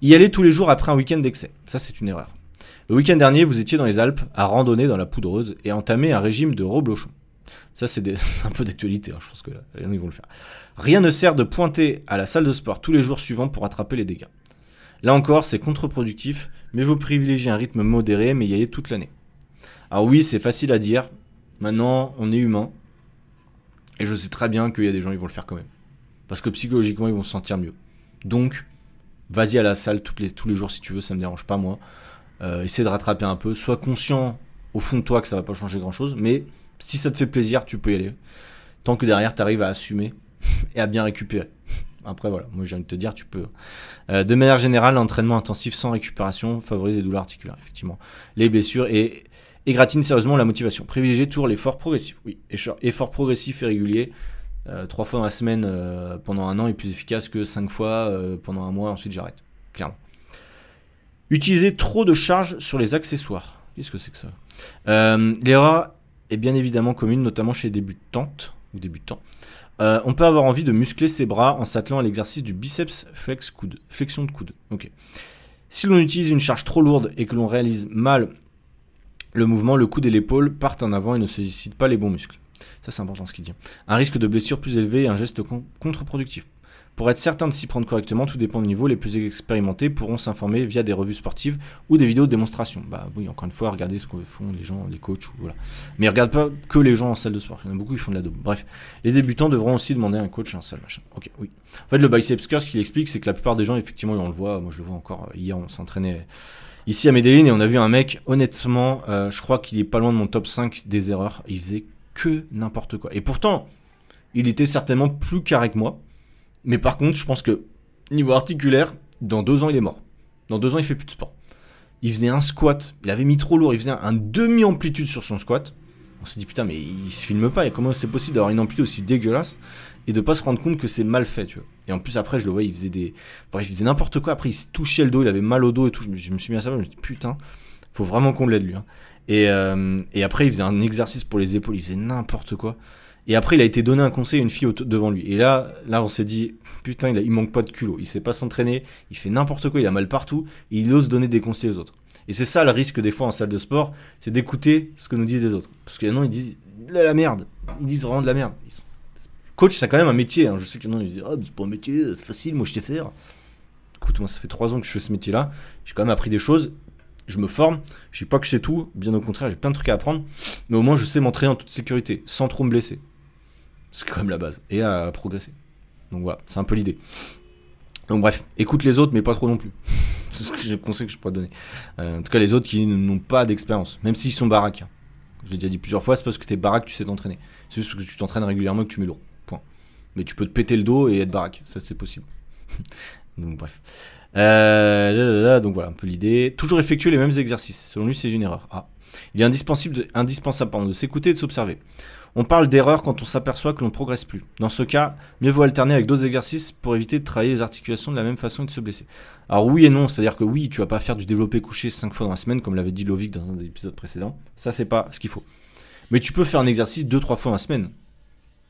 Y aller tous les jours après un week-end d'excès, ça c'est une erreur. Le week-end dernier, vous étiez dans les Alpes à randonner dans la poudreuse et entamer un régime de reblochon. Ça c'est *laughs* un peu d'actualité, hein, je pense que là, ils vont le faire. Rien ne sert de pointer à la salle de sport tous les jours suivants pour attraper les dégâts. Là encore, c'est contre-productif, mais vous privilégiez un rythme modéré, mais y aller toute l'année. Alors oui, c'est facile à dire. Maintenant, on est humain. Et je sais très bien qu'il y a des gens qui vont le faire quand même. Parce que psychologiquement, ils vont se sentir mieux. Donc, vas-y à la salle tous les jours si tu veux, ça me dérange pas moi. Euh, essaie de rattraper un peu, sois conscient au fond de toi que ça va pas changer grand chose, mais si ça te fait plaisir, tu peux y aller. Tant que derrière, tu arrives à assumer *laughs* et à bien récupérer. Après, voilà, moi j'ai envie de te dire, tu peux. Euh, de manière générale, l'entraînement intensif sans récupération favorise les douleurs articulaires, effectivement. Les blessures et, et gratine sérieusement la motivation. Privilégiez toujours l'effort progressif. Oui, effort progressif et régulier. Euh, trois fois dans la semaine euh, pendant un an est plus efficace que cinq fois euh, pendant un mois, ensuite j'arrête. Clairement. Utiliser trop de charge sur les accessoires. Qu'est-ce que c'est que ça? L'erreur est bien évidemment commune, notamment chez les débutantes ou débutants. on peut avoir envie de muscler ses bras en s'attelant à l'exercice du biceps flex coude, flexion de coude. Si l'on utilise une charge trop lourde et que l'on réalise mal le mouvement, le coude et l'épaule partent en avant et ne sollicitent pas les bons muscles. Ça, c'est important ce qu'il dit. Un risque de blessure plus élevé et un geste contre-productif. Pour être certain de s'y prendre correctement, tout dépend du niveau. Les plus expérimentés pourront s'informer via des revues sportives ou des vidéos de démonstration. Bah oui, encore une fois, regardez ce que font les gens, les coachs, voilà. Mais regarde pas que les gens en salle de sport. Il y en a beaucoup qui font de la dos. Bref, les débutants devront aussi demander un coach en salle, machin. Ok, oui. En fait, le biceps curl, ce qu'il explique, c'est que la plupart des gens, effectivement, on le voit. Moi, je le vois encore hier, on s'entraînait ici à Medellin et on a vu un mec, honnêtement, euh, je crois qu'il est pas loin de mon top 5 des erreurs. Il faisait que n'importe quoi. Et pourtant, il était certainement plus carré que moi. Mais par contre, je pense que niveau articulaire, dans deux ans, il est mort. Dans deux ans, il fait plus de sport. Il faisait un squat, il avait mis trop lourd, il faisait un demi-amplitude sur son squat. On s'est dit putain, mais il se filme pas, et comment c'est possible d'avoir une amplitude aussi dégueulasse et de pas se rendre compte que c'est mal fait, tu vois. Et en plus, après, je le voyais, il faisait des. Bref, il faisait n'importe quoi. Après, il se touchait le dos, il avait mal au dos et tout. Je me, suis mis à ça, je me dit putain, faut vraiment qu'on l'aide lui. Hein. Euh, et, après, il faisait un exercice pour les épaules, il faisait n'importe quoi. Et après, il a été donné un conseil à une fille devant lui. Et là, là, on s'est dit, putain, il, il manque pas de culot. Il sait pas s'entraîner, il fait n'importe quoi, il a mal partout, et il ose donner des conseils aux autres. Et c'est ça le risque des fois en salle de sport, c'est d'écouter ce que nous disent les autres. Parce que non, ils disent de la merde. Ils disent vraiment de la merde. Coach, c'est quand même un métier. Hein. Je sais en a qui disent, ah, c'est pas un métier, c'est facile, moi je sais faire. Écoute, moi, ça fait trois ans que je fais ce métier-là. J'ai quand même appris des choses je me forme. Je sais pas que je sais tout, bien au contraire, j'ai plein de trucs à apprendre. Mais au moins, je sais m'entraîner en toute sécurité, sans trop me blesser. C'est quand même la base. Et à progresser. Donc voilà, c'est un peu l'idée. Donc bref, écoute les autres, mais pas trop non plus. *laughs* c'est ce que je conseille que je pourrais donner. Euh, en tout cas, les autres qui n'ont pas d'expérience, même s'ils sont baraques. Je l'ai déjà dit plusieurs fois, c'est parce que t'es baraque, tu sais t'entraîner. C'est juste parce que tu t'entraînes régulièrement que tu mets lourd. Point. Mais tu peux te péter le dos et être baraque. Ça, c'est possible. *laughs* Donc bref. Euh, donc voilà un peu l'idée. Toujours effectuer les mêmes exercices. Selon lui, c'est une erreur. Ah. Il est indispensable indispensable de s'écouter et de s'observer. On parle d'erreur quand on s'aperçoit que l'on ne progresse plus. Dans ce cas, mieux vaut alterner avec d'autres exercices pour éviter de travailler les articulations de la même façon et de se blesser. Alors oui et non, c'est-à-dire que oui, tu vas pas faire du développé couché 5 fois dans la semaine, comme l'avait dit Lovic dans un des épisodes précédents. Ça, c'est pas ce qu'il faut. Mais tu peux faire un exercice 2-3 fois dans la semaine.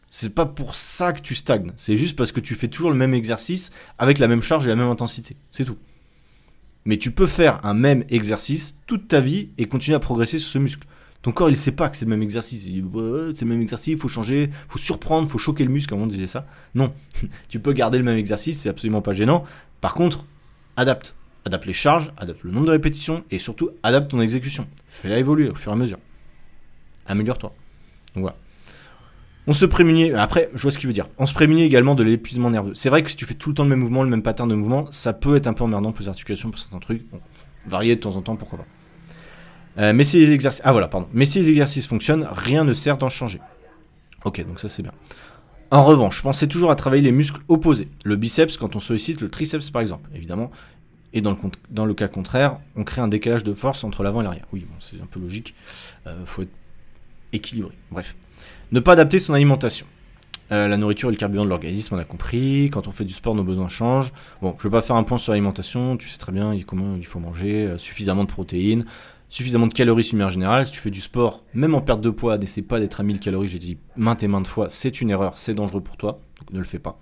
C'est pas pour ça que tu stagnes. C'est juste parce que tu fais toujours le même exercice avec la même charge et la même intensité. C'est tout. Mais tu peux faire un même exercice toute ta vie et continuer à progresser sur ce muscle. Ton corps, il sait pas que c'est le même exercice. Il dit, c'est le même exercice, il faut changer, il faut surprendre, il faut choquer le muscle, comme on disait ça. Non. *laughs* tu peux garder le même exercice, c'est absolument pas gênant. Par contre, adapte. Adapte les charges, adapte le nombre de répétitions et surtout adapte ton exécution. Fais-la évoluer au fur et à mesure. Améliore-toi. Donc voilà. On se prémunit, après, je vois ce qu'il veut dire. On se prémunit également de l'épuisement nerveux. C'est vrai que si tu fais tout le temps le même mouvement, le même pattern de mouvement, ça peut être un peu emmerdant pour les articulations, pour certains trucs. Bon, varier de temps en temps, pourquoi pas. Euh, mais si les exercices, ah voilà, pardon. Mais si les exercices fonctionnent, rien ne sert d'en changer. Ok, donc ça c'est bien. En revanche, pensez toujours à travailler les muscles opposés. Le biceps quand on sollicite le triceps par exemple, évidemment. Et dans le, cas contraire, on crée un décalage de force entre l'avant et l'arrière. Oui, bon, c'est un peu logique. Euh, faut être équilibré. Bref. Ne pas adapter son alimentation. Euh, la nourriture est le carburant de l'organisme, on a compris. Quand on fait du sport, nos besoins changent. Bon, je vais pas faire un point sur l'alimentation. Tu sais très bien comment il faut manger euh, suffisamment de protéines, suffisamment de calories sur en général. Si tu fais du sport, même en perte de poids, n'essaie pas d'être à 1000 calories. J'ai dit maintes et maintes fois, c'est une erreur, c'est dangereux pour toi. Donc ne le fais pas.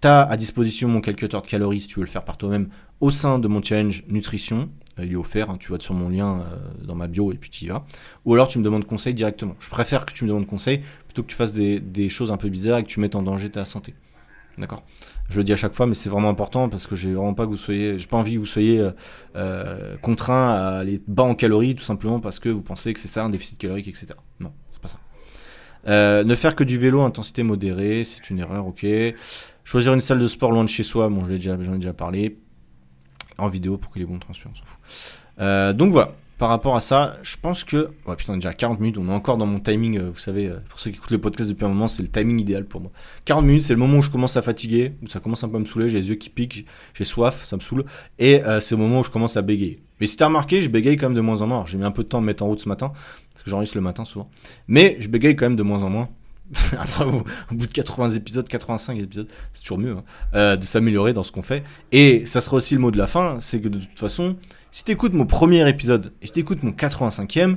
T'as à disposition mon calculateur de calories si tu veux le faire par toi-même au sein de mon challenge nutrition. Euh, il est offert, hein, tu vas sur mon lien euh, dans ma bio et puis tu y vas. Ou alors tu me demandes conseil directement. Je préfère que tu me demandes conseil plutôt que tu fasses des, choses un peu bizarres et que tu mettes en danger ta santé. D'accord Je le dis à chaque fois, mais c'est vraiment important parce que j'ai vraiment pas que vous soyez, j'ai pas envie que vous soyez euh, contraint à aller bas en calories tout simplement parce que vous pensez que c'est ça un déficit calorique, etc. Non, c'est pas ça. ne faire que du vélo intensité modérée, c'est une erreur, ok. Choisir une salle de sport loin de chez soi, bon, j'en ai, déjà, déjà parlé. En vidéo pour qu'il ait bon transpire, on s'en fout. Euh, donc voilà, par rapport à ça, je pense que. Ouais, putain, on est déjà à 40 minutes, on est encore dans mon timing. Euh, vous savez, euh, pour ceux qui écoutent le podcast depuis un moment, c'est le timing idéal pour moi. 40 minutes, c'est le moment où je commence à fatiguer, où ça commence un peu à me saouler, j'ai les yeux qui piquent, j'ai soif, ça me saoule. Et c'est le moment où je commence à bégayer. Mais si t'as remarqué, je bégaye quand même de moins en moins. J'ai mis un peu de temps à me mettre en route ce matin, parce que j'enregistre le matin souvent. Mais je bégaye quand même de moins en moins. *laughs* Après, au, bout de 80 épisodes, 85 épisodes, c'est toujours mieux hein, euh, de s'améliorer dans ce qu'on fait. Et ça sera aussi le mot de la fin, c'est que de toute façon, si t'écoutes mon premier épisode et si t'écoutes mon 85e,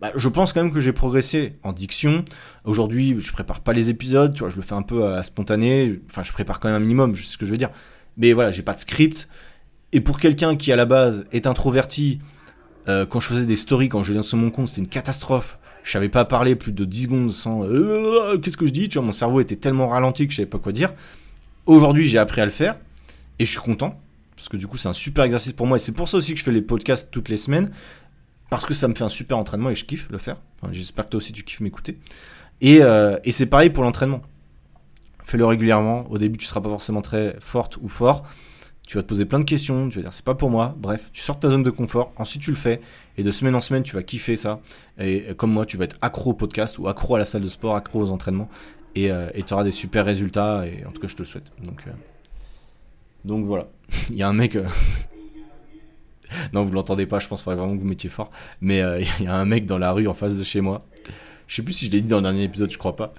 bah, je pense quand même que j'ai progressé en diction. Aujourd'hui, je prépare pas les épisodes, tu vois, je le fais un peu à spontané. Enfin, je prépare quand même un minimum, je sais ce que je veux dire. Mais voilà, j'ai pas de script. Et pour quelqu'un qui à la base est introverti, euh, quand je faisais des stories, quand je viens sur mon compte, c'était une catastrophe je savais pas parler plus de 10 secondes sans euh, qu'est-ce que je dis, tu vois, mon cerveau était tellement ralenti que je savais pas quoi dire. Aujourd'hui, j'ai appris à le faire et je suis content parce que du coup, c'est un super exercice pour moi et c'est pour ça aussi que je fais les podcasts toutes les semaines parce que ça me fait un super entraînement et je kiffe le faire. J'espère que toi aussi tu kiffes m'écouter. Et, euh, et c'est pareil pour l'entraînement. Fais-le régulièrement. Au début, tu seras pas forcément très forte ou fort tu vas te poser plein de questions, tu vas dire c'est pas pour moi, bref, tu sors de ta zone de confort, ensuite tu le fais, et de semaine en semaine tu vas kiffer ça, et comme moi tu vas être accro au podcast ou accro à la salle de sport, accro aux entraînements, et euh, tu auras des super résultats, et en tout cas je te le souhaite. Donc, euh, donc voilà, *laughs* il y a un mec... Euh, *laughs* non, vous l'entendez pas, je pense faudrait vraiment que vous mettiez fort, mais *laughs* il y a un mec dans la rue en face de chez moi, je sais plus si je l'ai dit dans le dernier épisode, je crois pas,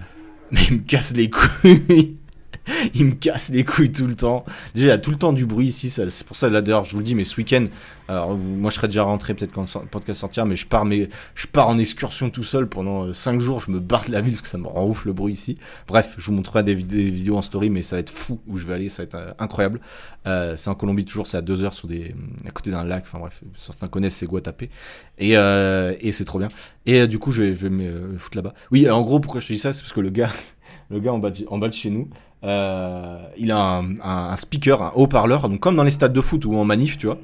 mais il me casse les couilles *laughs* il me casse les couilles tout le temps. Déjà, il y a tout le temps du bruit ici. C'est pour ça, là, d'ailleurs, je vous le dis, mais ce week-end, alors, moi, je serais déjà rentré peut-être quand le podcast sortira, mais je pars, mais je pars en excursion tout seul pendant 5 euh, jours. Je me barre de la ville parce que ça me rend ouf le bruit ici. Bref, je vous montrerai des, vidéos en story, mais ça va être fou où je vais aller. Ça va être euh, incroyable. Euh, c'est en Colombie, toujours, c'est à 2 heures sur des, à côté d'un lac. Enfin, bref, certains connaissent, c'est Guatapé. Et, et c'est trop bien. Et du coup, je vais, je vais me foutre là-bas. Oui, en gros, pourquoi je te dis ça, c'est parce que le gars, *laughs* le gars en en bas de chez nous, euh, il a un, speaker, un haut-parleur, donc comme dans les stades de foot ou en manif, tu vois.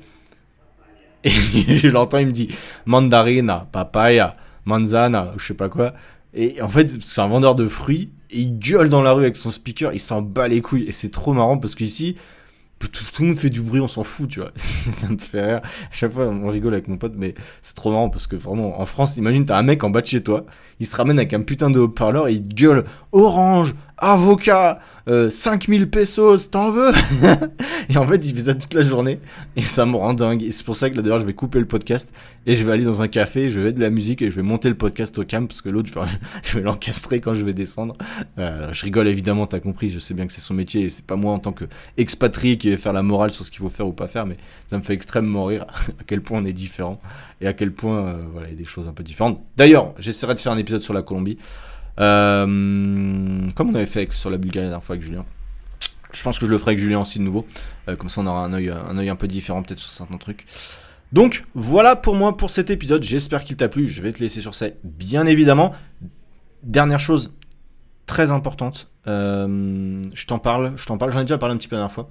Et *laughs* je l'entends, il me dit mandarina, papaya, manzana, je sais pas quoi. Et en fait, c'est un vendeur de fruits, et il gueule dans la rue avec son speaker, il s'en bat les couilles. Et c'est trop marrant parce qu'ici, tout, tout, le monde fait du bruit, on s'en fout, tu vois. *laughs* ça me fait rire. À chaque fois, on rigole avec mon pote, mais c'est trop marrant parce que vraiment, en France, imagine, t'as un mec en bas de chez toi, il se ramène avec un putain de haut-parleur et il gueule Orange, avocat, 5000 euh, pesos, t'en veux? *laughs* Et en fait, il ça toute la journée et ça me rend dingue. Et c'est pour ça que là d'ailleurs, je vais couper le podcast et je vais aller dans un café, je vais de la musique et je vais monter le podcast au camp parce que l'autre, *laughs* je vais, l'encastrer quand je vais descendre. Euh, je rigole évidemment, t'as compris, je sais bien que c'est son métier et c'est pas moi en tant que expatrié qui vais faire la morale sur ce qu'il faut faire ou pas faire, mais ça me fait extrêmement rire *laughs* à quel point on est différent et à quel point euh, voilà, il y a des choses un peu différentes. D'ailleurs, j'essaierai de faire un épisode sur la Colombie. Euh, comme on avait fait sur la Bulgarie la dernière fois avec Julien. Je pense que je le ferai avec Julien aussi de nouveau. Euh, comme ça, on aura un œil, un un peu différent peut-être sur certains trucs. Donc, voilà pour moi pour cet épisode. J'espère qu'il t'a plu. Je vais te laisser sur ça, bien évidemment. Dernière chose très importante. Euh, je t'en parle, je t'en parle. J'en ai déjà parlé un petit peu la dernière fois.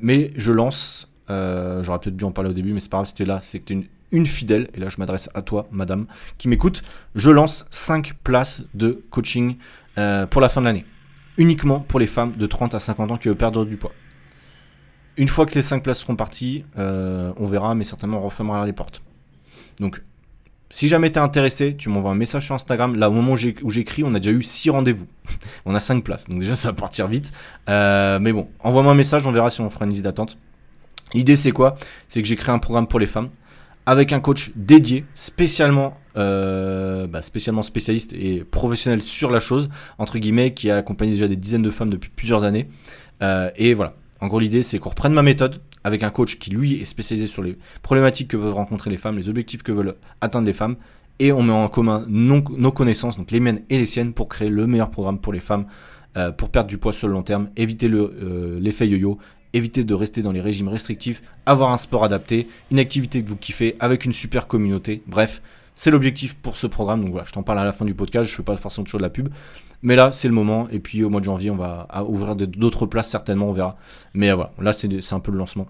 mais je lance. J'aurais peut-être dû en parler au début, mais c'est pas grave, c'était là. C'est une, une fidèle, et là je m'adresse à toi, madame, qui m'écoute, je lance 5 places de coaching euh, pour la fin de l'année. Uniquement pour les femmes de 30 à 50 ans qui veulent perdre du poids. Une fois que les 5 places seront parties, euh, on verra, mais certainement on refermera les portes. Donc, si jamais t'es intéressé, tu m'envoies un message sur Instagram. Là, au moment où j'écris, on a déjà eu 6 rendez-vous. *laughs* on a 5 places. Donc déjà, ça va partir vite. Euh, mais bon, envoie-moi un message, on verra si on fera une liste d'attente. L'idée, c'est quoi? C'est que j'ai créé un programme pour les femmes avec un coach dédié, spécialement, euh, bah, spécialement spécialiste et professionnel sur la chose, entre guillemets, qui a accompagné déjà des dizaines de femmes depuis plusieurs années. Euh, et voilà. En gros, l'idée, c'est qu'on reprenne ma méthode avec un coach qui, lui, est spécialisé sur les problématiques que peuvent rencontrer les femmes, les objectifs que veulent atteindre les femmes, et on met en commun nos, connaissances, donc les miennes et les siennes, pour créer le meilleur programme pour les femmes, euh, pour perdre du poids sur le long terme, éviter l'effet yo-yo éviter de rester dans les régimes restrictifs, avoir un sport adapté, une activité que vous kiffez avec une super communauté. Bref, c'est l'objectif pour ce programme. Donc voilà, je t'en parle à la fin du podcast, je ne fais pas forcément toujours de la pub. Mais là, c'est le moment. Et puis au mois de janvier, on va ouvrir d'autres places certainement, on verra. Mais voilà, là, c'est un peu le lancement.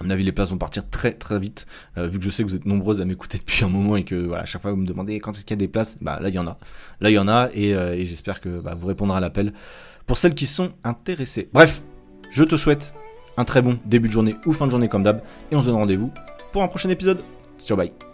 À mon avis, les places vont partir très très vite, euh, vu que je sais que vous êtes nombreuses à m'écouter depuis un moment et que voilà, à chaque fois vous me demandez quand est-ce qu'il y a des places, bah là il y en a, là il y en a et, euh, j'espère que bah, vous répondrez à l'appel pour celles qui sont intéressées. Bref, je te souhaite un très bon début de journée ou fin de journée comme d'hab. Et on se donne rendez-vous pour un prochain épisode. Ciao bye